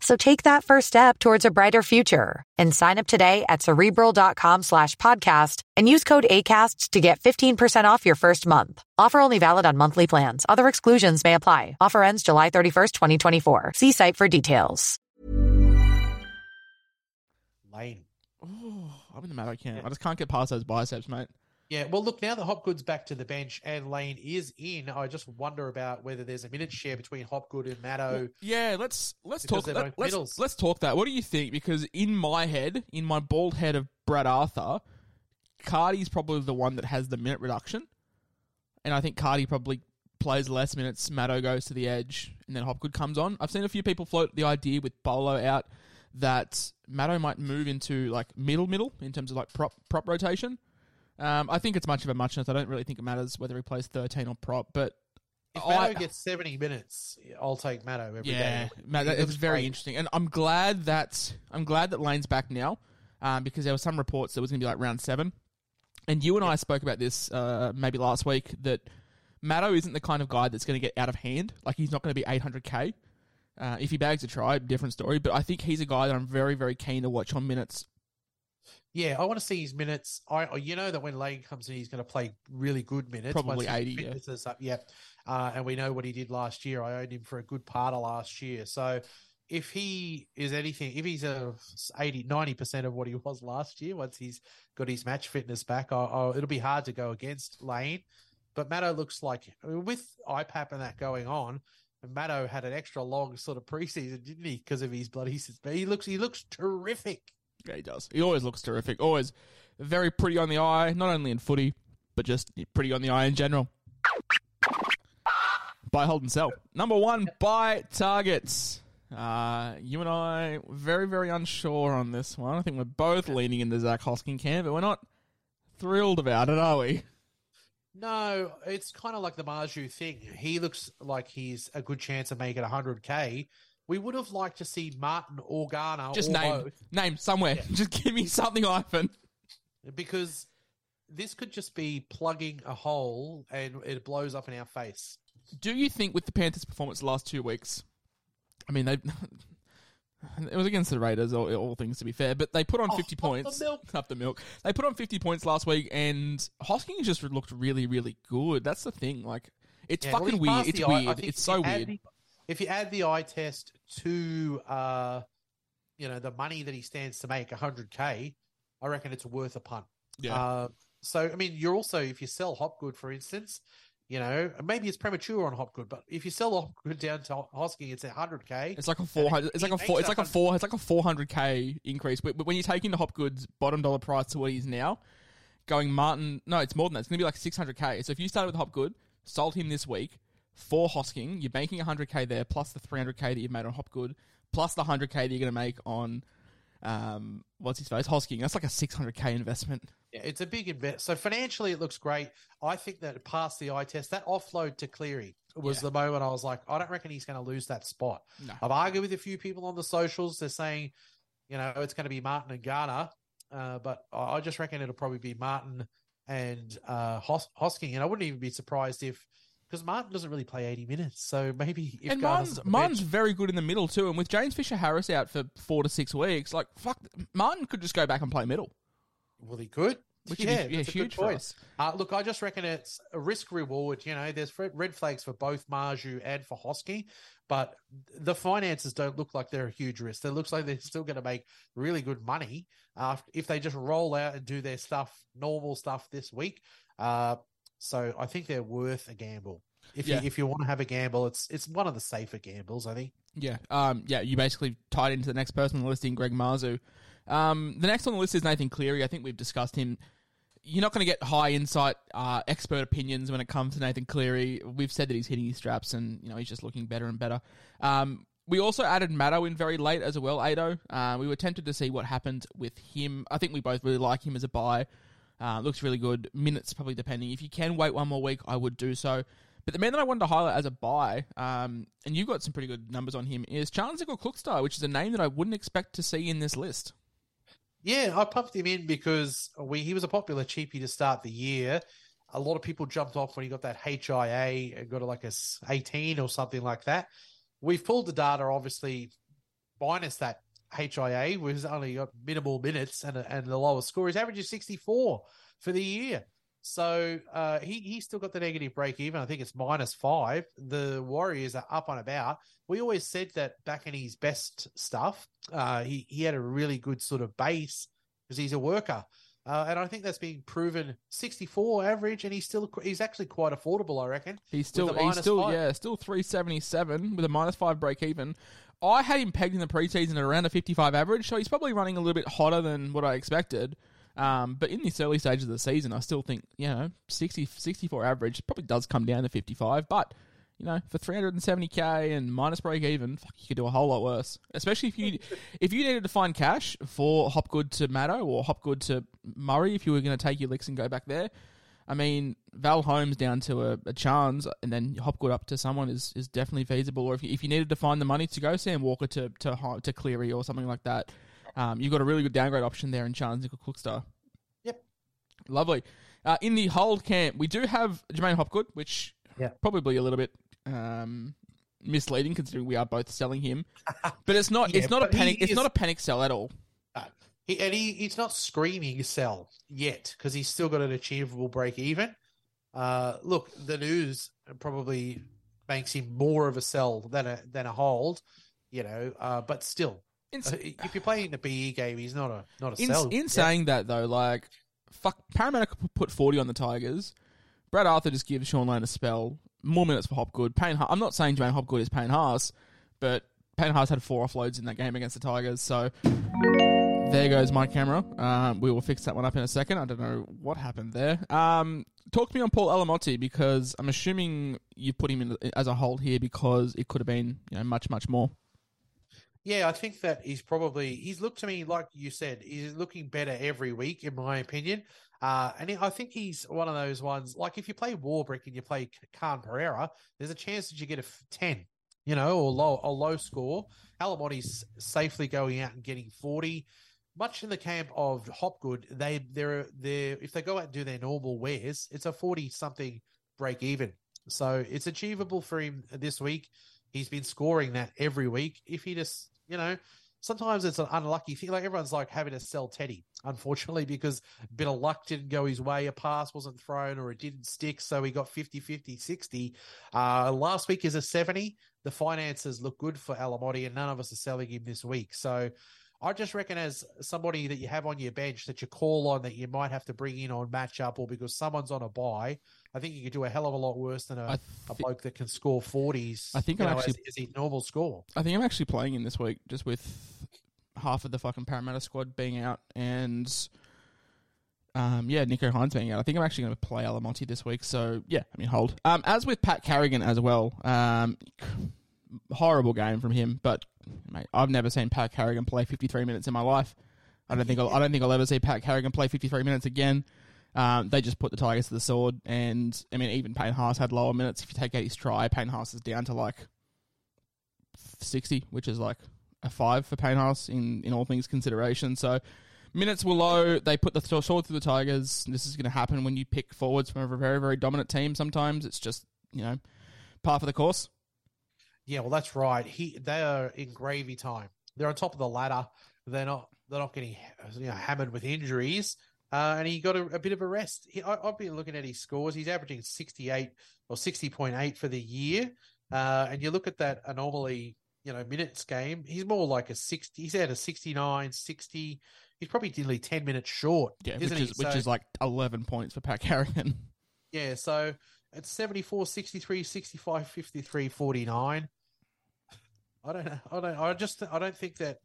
So take that first step towards a brighter future and sign up today at cerebral.com slash podcast and use code ACAST to get 15% off your first month. Offer only valid on monthly plans. Other exclusions may apply. Offer ends July 31st, 2024. See site for details. Lane. oh, I'm in the Matto camp. I just can't get past those biceps, mate. Yeah, well, look, now that Hopgood's back to the bench and Lane is in, I just wonder about whether there's a minute share between Hopgood and Matto. Yeah, let's let's talk. Let, both let's let's talk that. What do you think? Because in my head, in my bald head of Brad Arthur, Cardi's probably the one that has the minute reduction, and I think Cardi probably plays less minutes. Matto goes to the edge, and then Hopgood comes on. I've seen a few people float the idea with Bolo out that Matto might move into like middle middle in terms of like prop prop rotation. Um, I think it's much of a muchness. I don't really think it matters whether he plays 13 or prop, but If I- Matto gets 70 minutes, I'll take Matto every day. yeah, He that, it's very great. interesting, and I'm glad that I'm glad that Lane's back now, um, because there were some reports that it was going to be like round seven, and you and I spoke about this uh, maybe last week that Matto isn't the kind of guy that's going to get out of hand. Like he's not going to be 800k. Uh, if he bags a try, different story. But I think he's a guy that I'm very, very keen to watch on minutes. Yeah, I want to see his minutes. I, you know that when Lane comes in, he's going to play really good minutes. Probably 80, yeah. up. Yeah, uh, and we know what he did last year. I owned him for a good part of last year. So if he is anything, if he's a 80, 90 percent of what he was last year, once he's got his match fitness back, I, I, it'll be hard to go against Lane. But Matto looks like with IPAP and that going on, Matto had an extra long sort of preseason, didn't he? Because of his bloody. He looks, he looks terrific. Yeah, he does. He always looks terrific. Always very pretty on the eye, not only in footy, but just pretty on the eye in general. Buy, hold, and sell. Number one, buy targets. Uh, you and I very, very unsure on this one. I think we're both leaning in the Zac Hosking camp, but we're not thrilled about it, are we? No, it's kind of like the Marzhew thing. He looks like he's a good chance of making 100k. We would have liked to see Martin or Garner Just or name, both name somewhere. Just give me something, Ivan. because this could just be plugging a hole and it blows up in our face. Do you think with the Panthers' performance the last two weeks, I mean, they it was against the Raiders, all, all things to be fair, but they put on Oh, 50 up the points. milk. Up the milk. They put on 50 points last week, and Hoskins just looked really, really good. That's the thing. Like, it's Yeah, fucking weird. It's the eye- weird. It's so weird. the- if you add the eye test to, uh, you know, the money that he stands to make, 100k, I reckon it's worth a punt. Yeah. Uh, so, I mean, you're also, if you sell Hopgood, for instance, you know, maybe it's premature on Hopgood, but if you sell Hopgood down to Hosking, it's 100k. It's like a four hundred. It's like a four. It's like a four. It's like a four hundred k increase. But but when you're take into Hopgood's bottom dollar price to what he is now, going Martin. No, it's more than that. It's going to be like six hundred k. So if you started with Hopgood, sold him this week for Hosking, you're making hundred k there, plus the three hundred k that you've made on Hopgood, plus the hundred k that you're going to make on um what's his face Hosking. That's like a six hundred k investment. Yeah, it's a big invest. So financially, it looks great. I think that it passed the eye test. That offload to Cleary was Yeah. the moment I was like, I don't reckon he's going to lose that spot. No. I've argued with a few people on the socials. They're saying, you know, it's going to be Martin and Garner, uh, but I I just reckon it'll probably be Martin and uh, Hos- Hosking. And I wouldn't even be surprised if, because Martin doesn't really play 80 minutes. So maybe if and Martin's, Martin's bench- very good in the middle too. And with James Fisher Harris out for four to six weeks, like fuck, Martin could just go back and play middle. Well, he could. Which would be- yeah, yeah, that's a good huge for point. Uh, look, I just reckon it's a risk reward. You know, there's red red flags for both Marzhew and for Hosky, but the finances don't look like they're a huge risk. It looks like they're still going to make really good money uh, if they just roll out and do their stuff, normal stuff this week. Uh, so I think they're worth a gamble. If Yeah. you if you want to have a gamble, it's it's one of the safer gambles. I think. Yeah, um, yeah. You basically tied into the next person on the list in Greg Marzhew. Um, the next on the list is Nathan Cleary. I think we've discussed him. You're not going to get high insight, uh, expert opinions when it comes to Nathan Cleary. We've said that he's hitting his straps, and you know he's just looking better and better. Um, we also added Matto in very late as well. Ado. Uh, we were tempted to see what happened with him. I think we both really like him as a buy. Uh, looks really good. Minutes probably depending. If you can wait one more week, I would do so. But the man that I wanted to highlight as a buy, um, and you've got some pretty good numbers on him, is Charnze Klokstad, which is a name that I wouldn't expect to see in this list. Yeah, I pumped him in because we he was a popular cheapie to start the year. A lot of people jumped off when he got that HIA and got like a s- 18 or something like that. We've pulled the data, obviously, minus that HIA, has only got minimal minutes and, and the lowest score. His average is 64 for the year. So uh, he he still got the negative break even. I think it's minus five. The Warriors are up on about. We always said that back in his best stuff, uh, he he had a really good sort of base because he's a worker, uh, and I think that's being proven. Sixty four average, and he's still he's actually quite affordable. I reckon. He's still, he's still, five. yeah, still three seventy seven with a minus five break even. I had him pegged in the preseason at around a fifty five average, so he's probably running a little bit hotter than what I expected. Um, but in this early stage of the season, I still think you know 60, 64 average probably does come down to fifty five. But You know, for 370k and minus break even, fuck, you could do a whole lot worse. Especially if you if you needed to find cash for Hopgood to Maddo or Hopgood to Murray, if you were going to take your licks and go back there. I mean, Val Holmes down to a, a chance, and then Hopgood up to someone is, is definitely feasible. Or if you, if you needed to find the money to go Sam Walker to to to Cleary or something like that, um, you've got a really good downgrade option there in Charnze Nicoll-Klokstad. Yep. Lovely. Uh, in the hold camp, we do have J'maine Hopgood, which Yeah. probably a little bit um, misleading considering we are both selling him. But it's not. Yeah, it's not a panic. It's not a panic sell at all. He, and he, he's not screaming sell yet because he's still got an achievable break even. Uh, look, the news probably makes him more of a sell than a than a hold, you know. Uh, but still, In, uh, if you're playing the BE game, he's not a not a in, sell. in yet. saying that though, like fuck, Parramatta could put forty on the Tigers. Brad Arthur just gives Shaun Lane a spell. More minutes for Hopgood. Payne. Ha- I'm not saying J'maine Hopgood is Payne Haas, but Payne Haas had four offloads in that game against the Tigers. So there goes my camera. Um, we will fix that one up in a second. I don't know what happened there. Um, talk to me on Paul Alamoti because I'm assuming you put him in as a hold here because it could have been you know much much more. Yeah, I think that he's probably he's looked to me like you said, he's looking better every week, in my opinion. Uh, and I think he's one of those ones. Like if you play Warbrick and you play Khan Pereira, there's a chance that you get a ten, you know, or low a low score. Alamoti's safely going out and getting forty. Much in the camp of Hopgood, they they're they if they go out and do their normal wears, it's a forty something break even. So it's achievable for him this week. He's been scoring that every week. If he just, you know, sometimes it's an unlucky thing. Like everyone's like having to sell Teddy, unfortunately, because a bit of luck didn't go his way. A pass wasn't thrown or it didn't stick. So he got 50, 50, 60. Uh, last week is a 70. The finances look good for Alamoti and none of us are selling him this week. So I just reckon as somebody that you have on your bench that you call on that you might have to bring in on matchup or because someone's on a buy, I think you could do a hell of a lot worse than a, I a bloke that can score 40s. I think I'm know, actually- as, as normal score. I think I'm actually playing in this week, just with half of the fucking Parramatta squad being out and. Um, yeah, Nicho Hynes being out. I think I'm actually going to play Alamoti this week. So yeah, I mean hold. Um, as with Pat Carrigan as well. Um, horrible game from him, but mate, I've never seen Pat Carrigan play 53 minutes in my life. I don't think I'll, I don't think I'll ever see Pat Carrigan play 53 minutes again. Um, they just put the Tigers to the sword, and I mean even Payne Haas had lower minutes. If you take out his try, Payne Haas is down to like 60, which is like a five for Payne Haas in, in all things consideration. So minutes were low. They put the sword through the Tigers. This is going to happen when you pick forwards from a very, very dominant team. Sometimes it's just, you know, par for the course. Yeah, well, that's right. He they are in gravy time. They're on top of the ladder. They're not. They're not getting you know hammered with injuries. Uh, and he got a, a bit of a rest. He, I, I've been looking at his scores. He's averaging sixty eight or sixty point eight for the year. Uh, and you look at that anomaly, you know, minutes game. He's more like a sixty. He's at a 69, 60. He's probably nearly ten minutes short. Yeah, which is which is like 11 points for Pat Carrigan. yeah. So it's 74, 63, 65, 53, 49. I don't know. I don't. I just. I don't think that.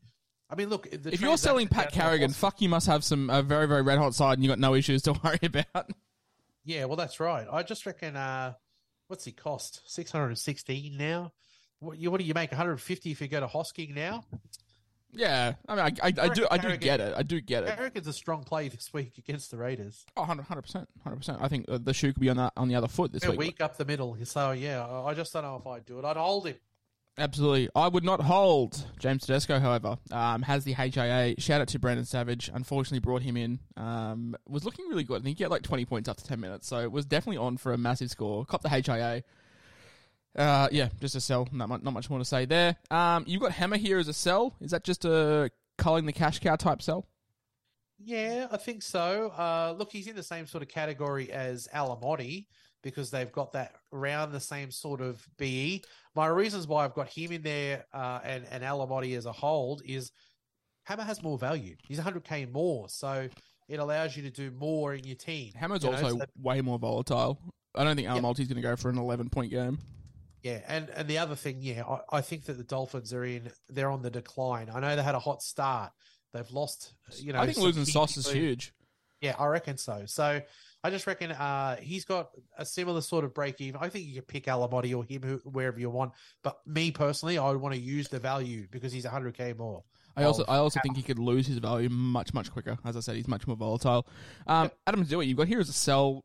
I mean, look. The if you're selling Pat Carrigan, fuck, you must have some a very, very red hot side and you got no issues to worry about. Yeah, well, that's right. I just reckon. Uh, what's he cost? Six hundred and sixteen now. What, you, what do you make? One hundred fifty if you go to Hosking now. Yeah, I mean, I, I, I do, I do get it. I do get it. Carrigan's a strong play this week against the Raiders. Oh, 100 percent, hundred percent. I think uh, the shoe could be on that on the other foot this They're week. weak up the middle. So yeah, I I just don't know if I'd do it. I'd hold him. Absolutely. I would not hold James Tedesco, however, um, has the HIA. Shout out to Brandon Savage. Unfortunately, brought him in. Um, was looking really good. I think he had like 20 points after 10 minutes, so it was definitely on for a massive score. Cop the HIA. Uh, yeah, just a sell. Not much, not much more to say there. Um, you've got Hammer here as a sell. Is that just a culling the cash cow type sell? Yeah, I think so. Uh, look, he's in the same sort of category as Alamoti because they've got that around the same sort of BE. My reasons why I've got him in there uh, and, and Alamoti as a hold is Hammer has more value. He's 100k more, so it allows you to do more in your team. Hammer's you know, also so- way more volatile. I don't think Alamoti's going to go for an 11 point game. Yeah, and and the other thing, yeah, I, I think that the Dolphins are in. They're on the decline. I know they had a hot start. They've lost. You know, I think losing Sauce is huge. Yeah, I reckon so. So I just reckon uh, he's got a similar sort of break even. I think you can pick Alamoti or him who, wherever you want. But me personally, I would want to use the value because he's 100k more. I also I also think he could lose his value much much quicker. As I said, he's much more volatile. Um, Adam Doueihi, you've got here as a sell.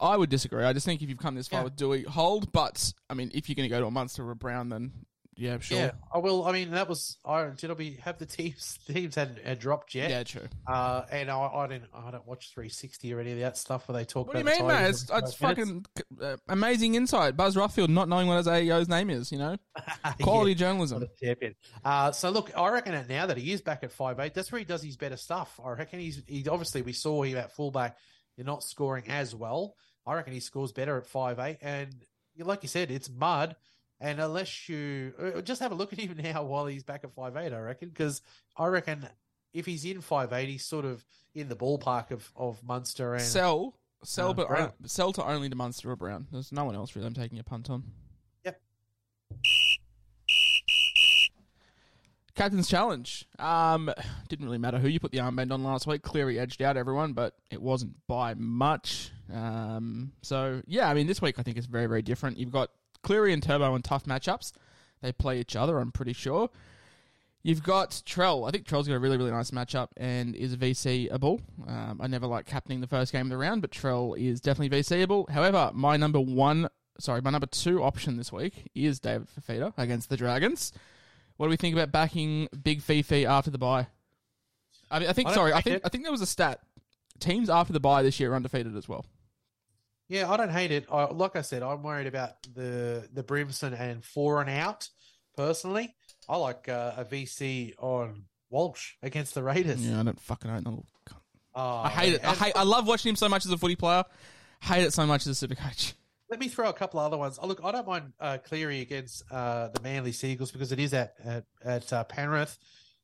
I would disagree. I just think if you've come this far Yeah. with Doueihi, hold. But I mean, if you're going to go to a Munster or a Brown, then yeah, sure. Yeah, I will. I mean, that was. I did. I be have the teams. Teams had, had dropped yet. Yeah, true. Uh, and I, I didn't. I don't watch 360 or any of that stuff where they talk. About. What do you mean, man? It's, it's fucking uh, amazing insight. Buzz Rothfield not knowing what his AEO's name is, you know? Quality Yeah. journalism. Champion. Uh, so look, I reckon that now that he is back at five eight, that's where he does his better stuff. I reckon he's he obviously we saw him at fullback. You're not scoring as well. I reckon he scores better at five eight, and like you said, it's mud. And unless you uh, just have a look at him now while he's back at five eight, I reckon because I reckon if he's in five eight, he's sort of in the ballpark of of Munster and Sell, sell, Uh, but Brown. sell to only to Munster or Brown. There's no one else really I'm taking a punt on. Yep. Captain's challenge. Um, didn't really matter who you put the armband on last week. Cleary edged out everyone, but it wasn't by much. Um, so yeah, I mean this week I think is very very different. You've got Cleary and Turbo in tough matchups. They play each other. I'm pretty sure. You've got Trell. I think Trell's got a really, really nice matchup and is VC-able. Um, I never like captaining the first game of the round, but Trell is definitely VC-able. However, my number one, sorry, my number two option this week is David Fifita against the Dragons. What do we think about backing Big Fifi after the bye? I mean, I think. I sorry, I think. it. I think there was a stat. Teams after the bye this year are undefeated as well. Yeah, I don't hate it. I, like I said, I'm worried about the the Brimson and four and out. Personally, I like uh, a VC on Walsh against the Raiders. Yeah, I don't fucking own the little cunt. Oh, I hate it. I hate. I love watching him so much as a footy player. Hate it so much as a super coach. Let me throw a couple other ones. Oh, look, I don't mind uh, Cleary against uh, the Manly Seagulls because it is at at, at uh, Penrith.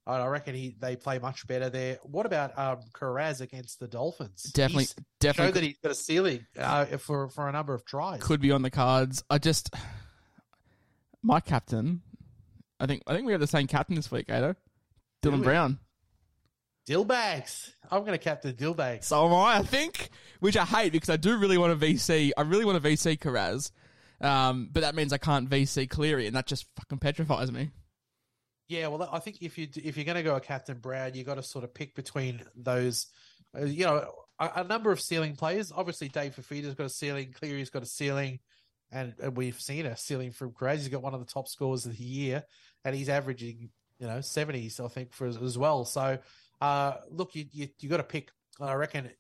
I I reckon he they play much better there. What about um, Kiraz against the Dolphins? Definitely, He's definitely showed that he's got a ceiling uh, for for a number of tries. could be on the cards. I just my captain. I think I think we have the same captain this week, Ado. Do Dylan? Brown. Dillbags. I'm going to captain Dillbags. So am I. I think, which I hate because I do really want a VC. I really want a VC Kiraz, um, but that means I can't VC Cleary, and that just fucking petrifies me. Yeah, well, I think if you if you're going to go a Captain Brown, you got to sort of pick between those. Uh, you know, a, a number of ceiling players. Obviously, Dave Fifita's got a ceiling. Cleary's got a ceiling, and, and we've seen a ceiling from Graz. He's got one of the top scores of the year, and he's averaging you know seventies, I think, for as well. So, uh, look, you you, you got to pick. I reckon.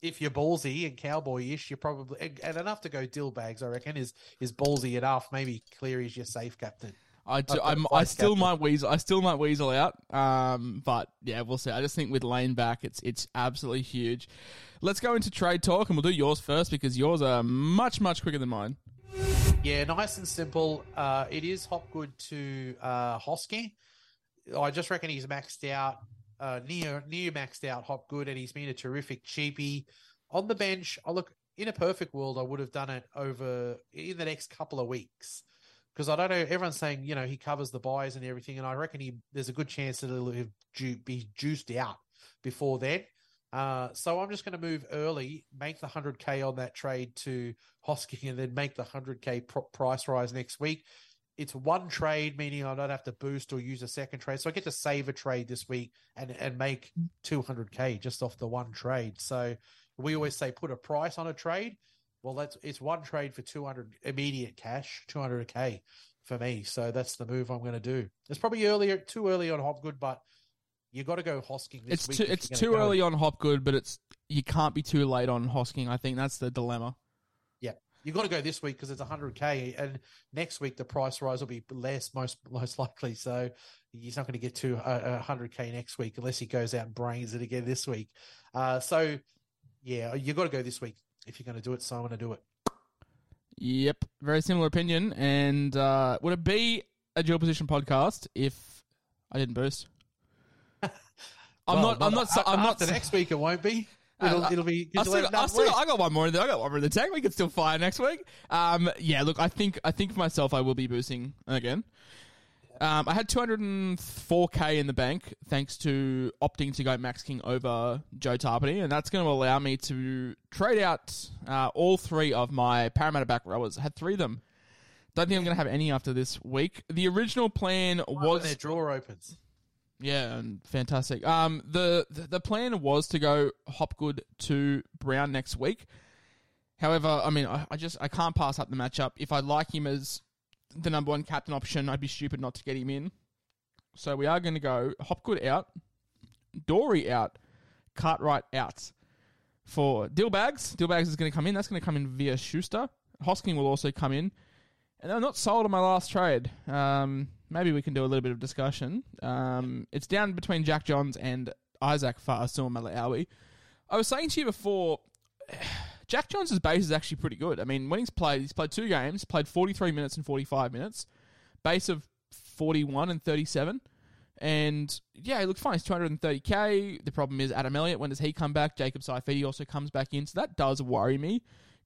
If you're ballsy and cowboyish, you're probably and, and enough to go dill bags. I reckon is is ballsy enough. Maybe Cleary's your safe captain. I, do, I've got I'm, I still captain. might weasel. I still might weasel out. Um, but yeah, we'll see. I just think with Lane back, it's it's absolutely huge. Let's go into trade talk, and we'll do yours first because yours are much much quicker than mine. Yeah, nice and simple. Uh, it is Hopgood to uh, Hosking. I just reckon he's maxed out, uh, near near maxed out Hopgood, and he's been a terrific cheapie on the bench. I look in a perfect world, I would have done it over in the next couple of weeks because I don't know. Everyone's saying you know he covers the buys and everything, and I reckon he there's a good chance that ju- be juiced out before then. Uh, so I'm just going to move early, make the 100k on that trade to Hosking, and then make the 100k pr- price rise next week. It's one trade, meaning I don't have to boost or use a second trade. So I get to save a trade this week and and make 200k just off the one trade. So we always say put a price on a trade. Well, that's it's one trade for 200 immediate cash, 200k for me. So that's the move I'm going to do. It's probably earlier, too early on Hopgood, but you got to go Hosking this It's week. too it's too go. early on Hopgood, but it's you can't be too late on Hosking. I think that's the dilemma. Yeah, you got to go this week because it's 100k, and next week the price rise will be less, most most likely. So he's not going to get to uh, 100k next week unless he goes out and brains it again this week. Uh, so yeah, you got to go this week if you're going to do it. So I'm going to do it. Yep, very similar opinion. And uh, would it be a dual position podcast if I didn't boost? I'm Well, not. I'm not. so- I'm not. After next week, it won't be. It'll, Uh, it'll be. I still, I, still. I got one more in there. I got one more in the tank. We could still fire next week. Um, yeah. Look, I think I think for myself, I will be boosting again. Um, I had 204k in the bank thanks to opting to go Max King over Joe Tapine, and that's going to allow me to trade out uh, all three of my Parramatta back rowers. I had three of them. Don't think I'm going to have any after this week. The original plan When was their drawer opens. yeah, and fantastic. Um, the, the the plan was to go Hopgood to Brown next week. However, I mean, I, I just I can't pass up the matchup. If I like him as the number one captain option, I'd be stupid not to get him in. So we are going to go Hopgood out, Dory out, Cartwright out. For Dillbags, Dillbags is going to come in. That's going to come in via Schuster. Hosking will also come in. And I'm not sold on my last trade. Um, maybe we can do a little bit of discussion. Um, it's down between Jack Johns and Isaac Fa'asuamaleaui. I was saying to you before, Jack Johns' base is actually pretty good. I mean, when he's played, he's played two games, played 43 minutes and 45 minutes, base of 41 and 37. And yeah, he looked fine. He's 230k. The problem is Adam Elliott. When does he come back? Jacob Saifiti also comes back in, so that does worry me.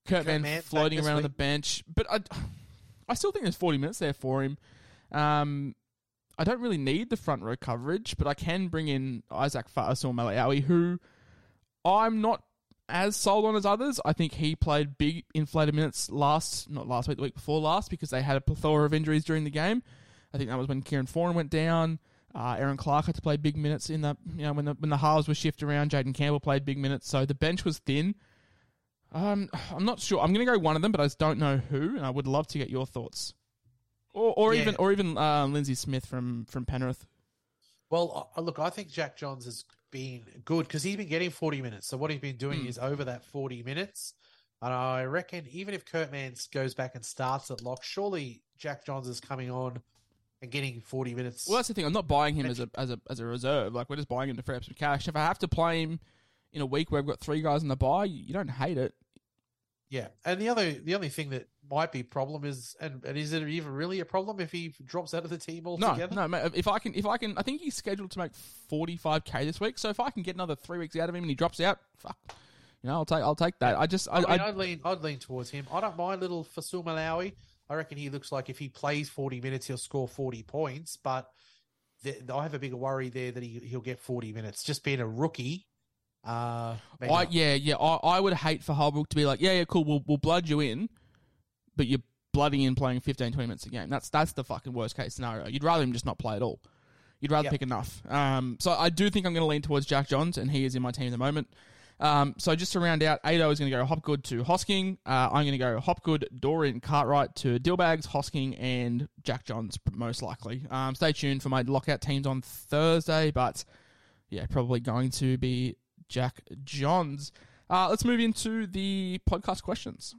Kurt Kurt floating around on the bench, but I, I still think there's 40 minutes there for him. Um, I don't really need the front row coverage, but I can bring in Isaac Fa'asuamaleaui, who I'm not as sold on as others. I think he played big inflated minutes last, not last week, the week before last, because they had a plethora of injuries during the game. I think that was when Kieran Foran went down. Uh, Aaron Clark had to play big minutes in the, you know, when the when the halves were shifted around. Jayden Campbell played big minutes, so the bench was thin. Um, I'm not sure. I'm going to go one of them, but I just don't know who, and I would love to get your thoughts, or or Yeah. even or even uh, Lindsay Smith from from Penrith. Well, uh, look, I think Jack Johns has been good because he's been getting 40 minutes. So what he's been doing Hmm. is over that 40 minutes. And I reckon even if Kurt Mans goes back and starts at lock, surely Jack Johns is coming on and getting 40 minutes. Well, that's the thing. I'm not buying him as a as a as a reserve. Like we're just buying him to free up some cash. If I have to play him in a week where I've got three guys in the buy, you don't hate it. yeah. And the other, the only thing that might be problem is, and, and is it even really a problem if he drops out of the team No, altogether? no. mate, If I can, if I can, I think he's scheduled to make 45k this week. So if I can get another three weeks out of him and he drops out, fuck, you know, I'll take I'll take that. I just I, I, mean, I, I'd lean, I'd lean towards him. I don't mind little Fa'asuamaleaui. I reckon he looks like if he plays 40 minutes, he'll score 40 points. But th I have a bigger worry there that he, he'll get 40 minutes. Just being a rookie. Uh, I yeah yeah. I, I would hate for Holbrook to be like, yeah yeah cool, we'll we'll blood you in, but you're bloody in playing 15, 20 minutes a game. That's that's the fucking worst case scenario. You'd rather him just not play at all. You'd rather Yep. pick enough. Um, so I do think I'm going to lean towards Jack Johns, and he is in my team at the moment. Um, so just to round out, Ado is going to go Hopgood to Hosking. Uh, I'm going to go Hopgood, Dorian, Cartwright to Dillbags, Hosking, and Jack Johns most likely. Um, stay tuned for my lockout teams on Thursday, but yeah, probably going to be Jack Johns. Uh, let's move into the podcast questions.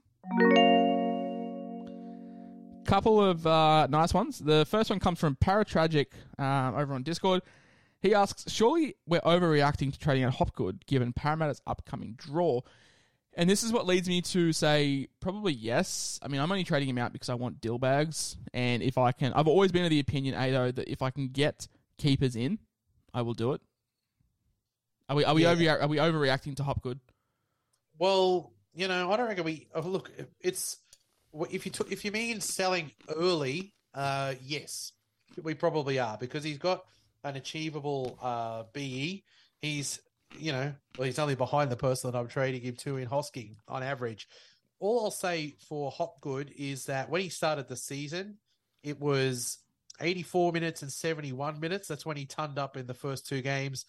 Couple of uh, nice ones. The first one comes from Paratragic um, over on Discord. He asks, "Surely we're overreacting to trading out Hopgood given Parramatta's upcoming draw?" And this is what leads me to say probably yes. I mean, I'm only trading him out because I want dill bags, and if I can, I've always been of the opinion, Ado, that if I can get keepers in, I will do it. Are we are we Yeah. over are we overreacting to Hopgood? Well, you know, I don't reckon we oh, look. It's if you if you mean selling early, uh, yes, we probably are because he's got an achievable uh, BE. He's you know, well, he's only behind the person that I'm trading him to in Hosking on average. All I'll say for Hopgood is that when he started the season, it was 84 minutes and 71 minutes. That's when he turned up in the first two games.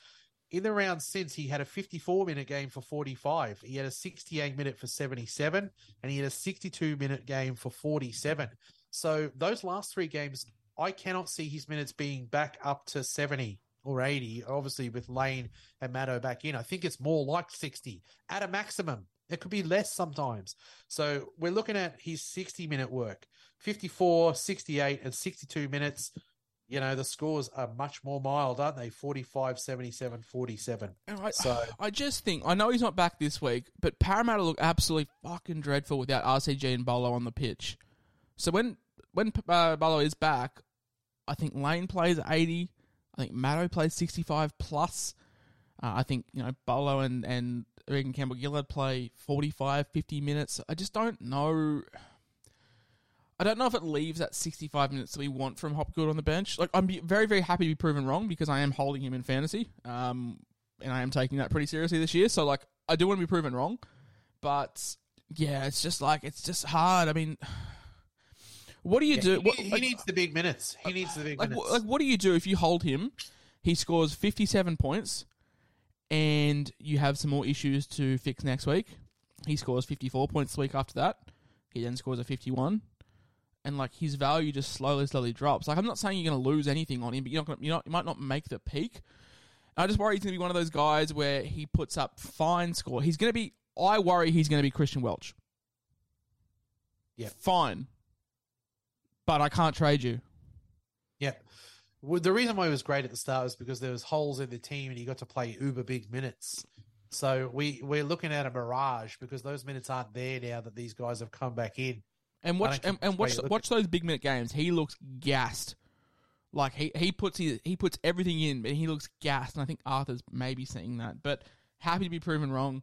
In the round since, he had a 54 minute game for 45. He had a 68 minute for 77, and he had a 62 minute game for 47. So those last three games, I cannot see his minutes being back up to 70 or 80. Obviously, with Lane and Maddo back in, I think it's more like 60 at a maximum. It could be less sometimes. So we're looking at his 60 minute work 54, 68, and 62 minutes. You know, the scores are much more mild, aren't they? 45, 77, 47. And I, So- I just think I know he's not back this week, but Parramatta look absolutely fucking dreadful without RCG and Bolo on the pitch. So when when uh, Bolo is back, I think Lane plays eighty. I think Matto plays sixty five plus. Uh, I think you know Bolo and and Reagan Campbell Gillard play 45, 50 minutes. I just don't know. I don't know if it leaves that 65 minutes that we want from Hopgood on the bench. Like, I'm very, very happy to be proven wrong because I am holding him in fantasy, um, and I am taking that pretty seriously this year. So, like, I do want to be proven wrong, but yeah, it's just like it's just hard. I mean, what do you Yeah, do? he, what, he like, needs the big minutes. He needs the big like, minutes. like, what do you do if you hold him? He scores 57 points, and you have some more issues to fix next week. He scores 54 points the week after that. He then scores a 51, and like his value just slowly, slowly drops. Like I'm not saying you're going to lose anything on him, but you're not, gonna, you're not, you might not make the peak. I just worry he's going to be one of those guys where he puts up fine score. He's going to be. I worry he's going to be Christian Welch. Yeah. fine, but I can't trade you. Yeah. Well, the reason why he was great at the start was because there was holes in the team and he got to play uber big minutes. So we we're looking at a mirage because those minutes aren't there now that these guys have come back in. And watch and, and watch watch those big minute games. He looks gassed. Like he, he puts his, he puts everything in, but he looks gassed. And I think Arthur's maybe seeing that. But happy to be proven wrong.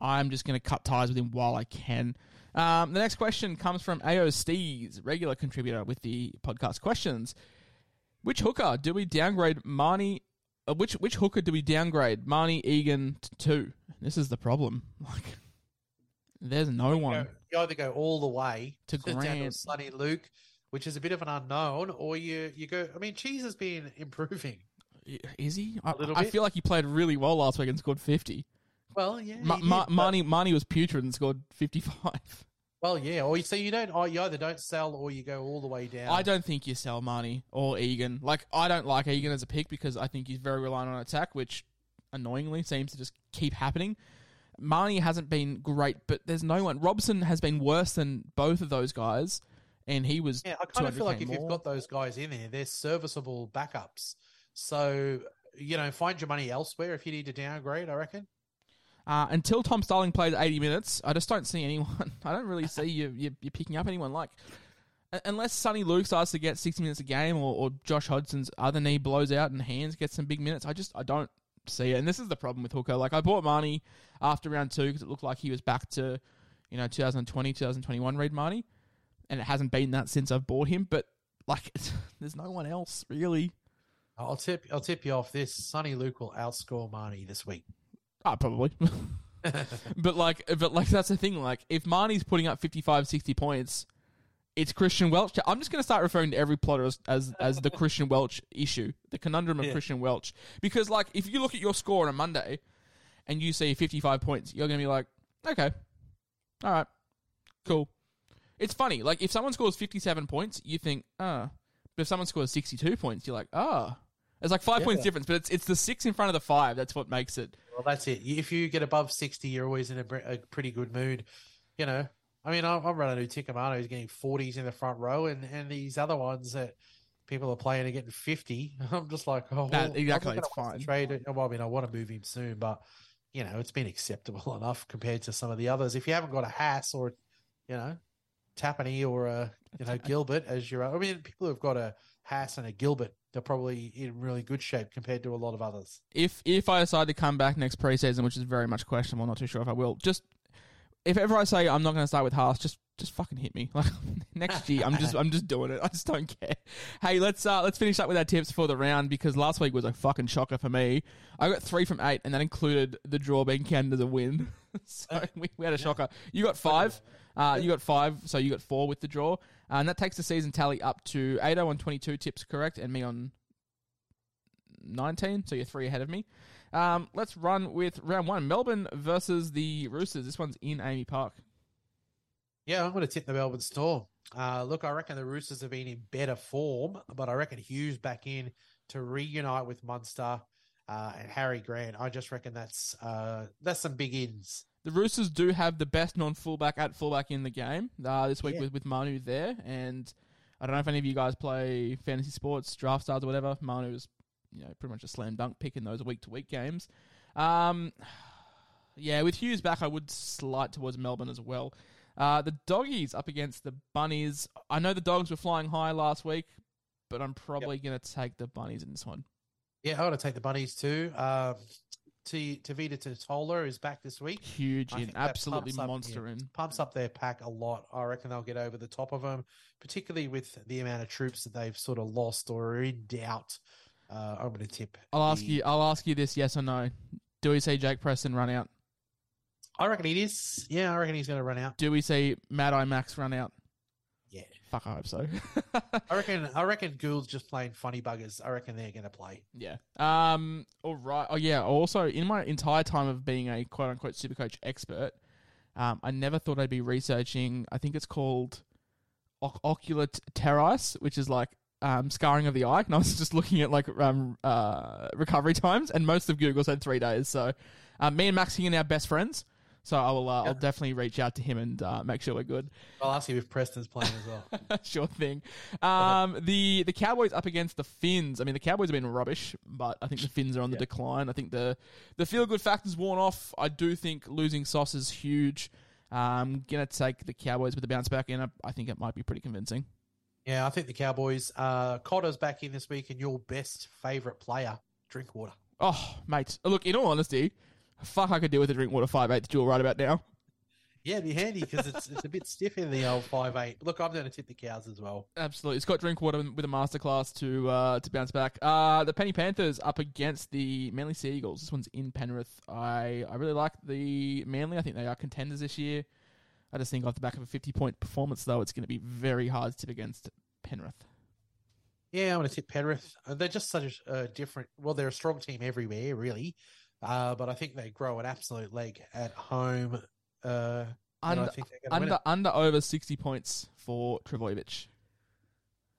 I'm just going to cut ties with him while I can. Um, the next question comes from AO Stees, regular contributor with the podcast questions. Which hooker do we downgrade Mahoney? Uh, which which hooker do we downgrade Mahoney Egan t- to? This is the problem. Like, there's no one. Either go all the way To Grant. Soni Luke, which is a bit of an unknown, or you you go. I mean, Cheese has been improving. Is he? I, little I feel like he played really well last week and scored 50. Well, yeah, Ma- did, Ma- Mahoney, Mahoney was putrid and scored 55. Well, yeah, or you so you don't. You either don't sell or you go all the way down. I don't think you sell Mahoney or Egan. Like, I don't like Egan as a pick because I think he's very reliant on attack, which annoyingly seems to just keep happening. Mahoney hasn't been great, but there's no one. Robson has been worse than both of those guys, and he was. Yeah, I kind of feel like 200K if you've got those guys in there, they're serviceable backups. So you know, find your money elsewhere if you need to downgrade. I reckon. Uh, until Tom Starling plays 80 minutes, I just don't see anyone. I don't really see you, you, you picking up anyone. Like, unless Soni Luke starts to get 60 minutes a game or, or Josh Hodgson's other knee blows out and Hands gets some big minutes, I just I don't see it. And this is the problem with Hooker. Like, I bought Mahoney after round two because it looked like he was back to, you know, 2020, 2021 Reed Mahoney. And it hasn't been that since I've bought him. But, like, there's no one else, really. I'll tip. I'll tip you off this. Soni Luke will outscore Mahoney this week. Ah, probably. but like, but like that's the thing. Like, if Mahoney's putting up 55, 60 points, it's Christian Welch. I'm just going to start referring to every plotter as as, as the Christian Welch issue, the conundrum of Yeah. Christian Welch. Because like, if you look at your score on a Monday and you see 55 points, you're going to be like, okay, all right, cool. It's funny. Like, if someone scores 57 points, you think, ah. But if someone scores 62 points, you're like, ah. There's like five points difference, but it's it's the six in front of the five. That's what makes it. Well, that's it. If you get above sixty, you're always in a, a pretty good mood. You know, I mean, I'm, I'm running Uticamano. He's getting forties in the front row, and and these other ones that people are playing are getting fifty. I'm just like, oh, That- exactly, it's gonna waste the fine. Trade. it. Well, I mean, I want to move him soon, but you know, it's been acceptable enough compared to some of the others. If you haven't got a Haas or you know, Tapine or a you know Gilbert as your, I mean, people who've got a Haas and a Gilbert, they're probably in really good shape compared to a lot of others. if if I decide to come back next preseason, which is very much questionable, not too sure if I will. Just if ever I say I'm not going to start with Haas, just just fucking hit me. Like next year, I'm just I'm just doing it. I just don't care. Hey, let's uh let's finish up with our tips for the round because last week was a fucking shocker for me. I got three from eight, and that included the draw being counted as a win. so we, we had a shocker. You got five. Uh, you got five, so you got four with the draw, uh, and that takes the season tally up to eight oh on twenty two tips correct, and me on 19, so you're three ahead of me. Um, let's run with round one Melbourne versus the Roosters. This one's in AAMI Park. Yeah, I'm going to tip the Melbourne Storm. Uh, look, I reckon the Roosters have been in better form, but I reckon Hughes back in to reunite with Munster uh, and Harry Grant. I just reckon that's uh, that's some big ins. The Roosters do have the best non fullback at fullback in the game uh, this week Yeah. with, with Manu there. And I don't know if any of you guys play fantasy sports, draft stars, or whatever. Manu is you know, pretty much a slam dunk pick in those week to week games. Um, yeah, with Hughes back, I would slide towards Melbourne as well. Uh, the doggies up against the bunnies. I know the dogs were flying high last week, but I'm probably going to take the bunnies in this one. Yeah, I want to take the Bunnies too. Um, T- Tevita Tatola is back this week. Huge in, absolutely pumps up- monster yeah, in. Pumps up their pack a lot. I reckon they'll get over the top of them, particularly with the amount of troops that they've sort of lost or are in doubt. Uh, I'm going to tip. I'll ask the- you. I'll ask you this: yes or no? Do we see Jake Preston run out? I reckon he it is. Yeah, I reckon he's going to run out. Do we see Mad Eye Max run out? Yeah, Fuck, I hope so. I reckon. I reckon Gould's just playing funny buggers. I reckon they're going to play. yeah. Um. All right. Oh yeah. Also, in my entire time of being a quote unquote supercoach expert, um, I never thought I'd be researching. I think it's called oc- ocular t- terrace, which is like um, scarring of the eye. And I was just looking at like um, uh, recovery times, and most of Google said three days. So, um, me and Max King are now best friends. So I will. Uh, I'll definitely reach out to him and uh, make sure we're good. I'll ask you if Preston's playing as well. sure thing. Um, the the Cowboys up against the Finns. I mean, the Cowboys have been rubbish, but I think the Finns are on the decline. I think the the feel good factor's worn off. I do think losing Sauce is huge. Um, gonna take the Cowboys with the bounce back and I, I think it might be pretty convincing. Yeah, I think the Cowboys. Uh, Cotter's back in this week, and your best favourite player, Drinkwater. Oh, mate. Look, in all honesty, fuck, I could deal with a Drinkwater five eight that you're right about now. Yeah, it'd be handy because it's it's a bit stiff in the old five eight. Look, I'm going to tip the cows as well. Absolutely, Scott Drinkwater with a masterclass to uh, to bounce back. Uh, the Penny Panthers up against the Manly Sea Eagles. This one's in Penrith. I, I really like the Manly. I think they are contenders this year. I just think off the back of a 50 point performance, though, it's going to be very hard to tip against Penrith. Yeah, I'm going to tip Penrith. Uh, They're just such a uh, different. Well, they're a strong team everywhere, really, uh, but I think they grow an absolute leg at home. Uh, Under, think they're going to win under, under over 60 points for Trbojevic.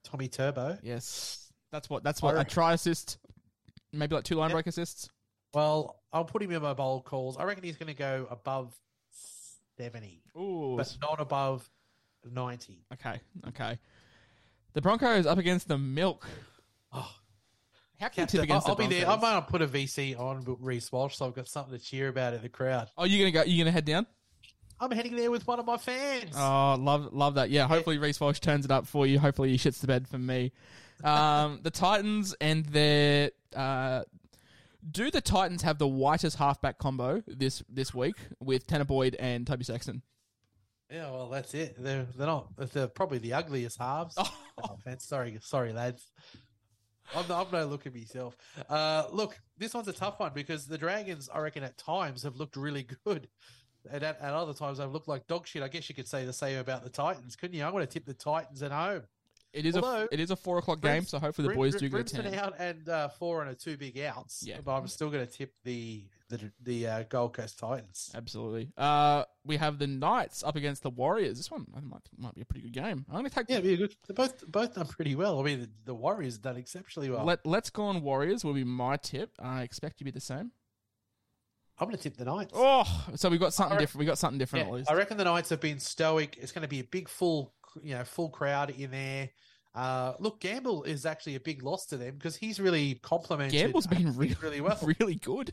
Tommy Turbo. Yes, that's what that's what I a try assist, maybe like two line Yep. break assists. Well, I'll put him in my bold calls. I reckon he's going to go above seventy, Ooh, but not above ninety. Okay, okay. The Broncos up against the Milk. Oh, How can you tip against I'll, the I'll be there. I Broncos? might put a VC on Reece Walsh, so I've got something to cheer about in the crowd. Oh, you gonna go? You gonna head down? I'm heading there with one of my fans. Oh, love love that. Yeah, hopefully Reece Walsh turns it up for you. Hopefully he shits the bed for me. Um, the Titans and their uh, do the Titans have the whitest halfback combo this this week with Tanner Boyd and Toby Sexton? Yeah, well, that's it. They're they're not. They're probably the ugliest halves. Oh, offense. Sorry, sorry, lads. I'm, no- I'm no look at myself. Uh, look, this one's a tough one because the Dragons, I reckon, at times have looked really good, and at, at other times they've looked like dog shit. I guess you could say the same about the Titans, couldn't you? I'm going to tip the Titans at home. It is Although, a it is a four o'clock game, Brims- so hopefully the boys do get a ten. out and uh, four and a two big outs. Yeah. but I'm still going to tip the the the uh, Gold Coast Titans. Absolutely. Uh, we have the Knights up against the Warriors. This one I might think might be a pretty good game. I'm going to take. Yeah, be a good. They both both done pretty well. I mean, the, the Warriors have done exceptionally well. Let Let's go on Warriors will be my tip. I expect you to be the same. I'm going to tip the Knights. Oh, so we got something I- different. We got something different Yeah, at least. I reckon the Knights have been stoic. It's going to be a big full, you know, full crowd in there. Uh, look, Gamble is actually a big loss to them because he's really complimented. Gamble's been uh, really, really well. really good.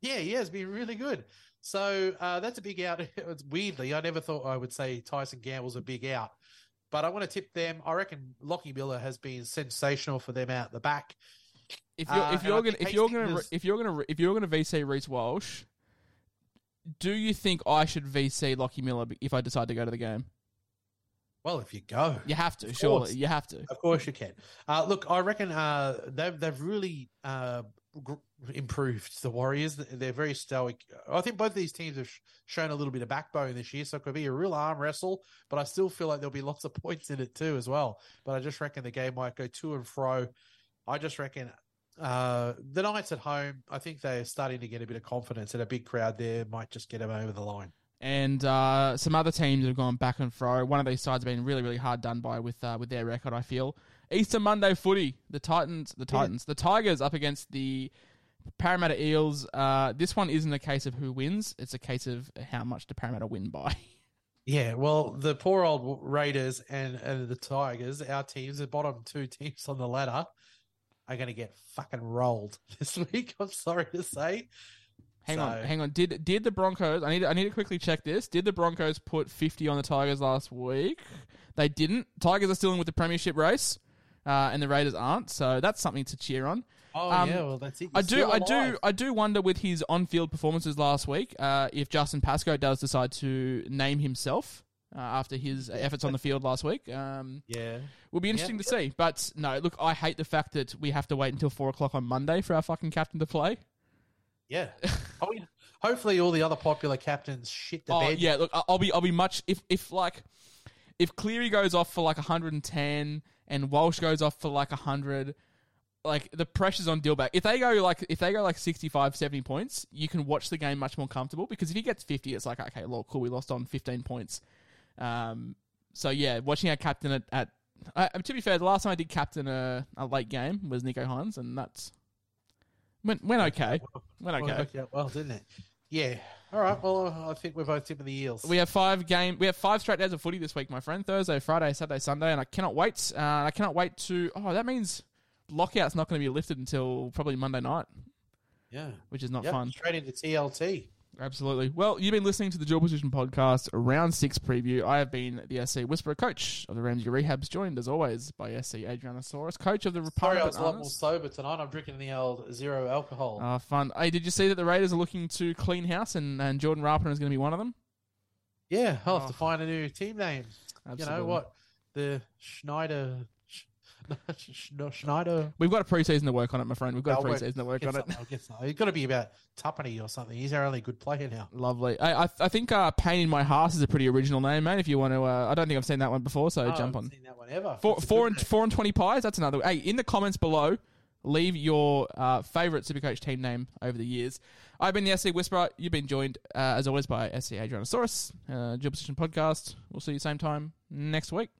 Yeah, yeah, he has been really good. So uh, that's a big out. It's weirdly, I never thought I would say Tyson Gamble's a big out, but I want to tip them. I reckon Lachie Miller has been sensational for them out the back. If you're Uh, if you're gonna if you're gonna is- if you're gonna if you're gonna VC Reece Walsh, do you think I should VC Lachie Miller if I decide to go to the game? Well, if you go, You have to, Of surely. course. You have to. Of course you can. Uh, look, I reckon uh, they've they've really uh, gr- improved the Warriors. They're very stoic. I think both these teams have sh- shown a little bit of backbone this year, so it could be a real arm wrestle. But I still feel like there'll be lots of points in it too, as well. But I just reckon the game might go to and fro. I just reckon uh, the Knights at home. I think they're starting to get a bit of confidence, and a big crowd there might just get them over the line. And uh, some other teams have gone back and fro. One of these sides have been really, really hard done by with uh, with their record. I feel Easter Monday footy. The Titans, the Titans, the Tigers up against the Parramatta Eels. Uh, this one isn't a case of who wins; it's a case of how much do Parramatta win by. Yeah, well, the poor old Raiders and, and the Tigers, our teams, the bottom two teams on the ladder, are going to get fucking rolled this week. I'm sorry to say. Hang So- on, hang on. Did did the Broncos? I need I need to quickly check this. Did the Broncos put fifty on the Tigers last week? They didn't. Tigers are still in with the premiership race. uh, and the Raiders aren't. So that's something to cheer on. Oh Um, yeah, well that's it. You're I do, I do. I do wonder with his on-field performances last week uh, if Justin Pascoe does decide to name himself uh, after his efforts on the field last week. Um, Yeah. will be interesting to see. But no, look, I hate the fact that we have to wait until four o'clock on Monday for our fucking captain to play. Yeah. I hopefully all the other popular captains shit the Oh bed. yeah, look, I- I'll be I'll be much if if like if Cleary goes off for like 110 and Walsh goes off for like 100 like the pressure's on Dillback. If they go like if they go like 65 70 points, you can watch the game much more comfortable because if he gets 50 it's like okay, look, cool, we lost on 15 points. Um so yeah, watching our captain at, at uh, to be fair, the last time I did captain a, a late game was Nicho Hynes and that's went went okay. Went Well, okay. out well, didn't it? Yeah. All right. Well, I think we're both tip of the eels. We have five game. We have five straight days of footy this week, my friend. Thursday, Friday, Saturday, Sunday, and I cannot wait. Uh, I cannot wait to. Oh, that means lockout's not going to be lifted until probably Monday night, yeah. which is not Yep, fun. Straight into TLT. Absolutely. Well, you've been listening to the Dual Position Podcast Round Six preview. I have been the SC Whisperer coach of the Ramsey Rehabs, joined as always by SC Adrianasaurus, coach of the Sorry, I was a lot more sober tonight. I'm drinking the old zero alcohol. Ah, fun. Hey, did you see that the Raiders are looking to clean house and, and Jordan Rapana is going to be one of them? yeah, I'll have Oh. to find a new team name. You Absolutely. know what? The Schneider. Sch- Sch- Schneider. We've got a preseason to work on it, my friend. We've got I'll a preseason to work on it. I'll get something. He's got to be about Tapine or something. He's our only good player now. Lovely. I I, I think uh, "Pain in My Heart" is a pretty original name, man. If you want to, uh, I don't think I've seen that one before, so I jump haven't on. Seen that one ever. Four, four and name. four and twenty pies. That's another. Hey, in the comments below, leave your uh, favorite Supercoach team name over the years. I've been the SC Whisperer. You've been joined uh, as always by SC Adrianasaurus, uh, Dual Position Podcast. We'll see you same time next week.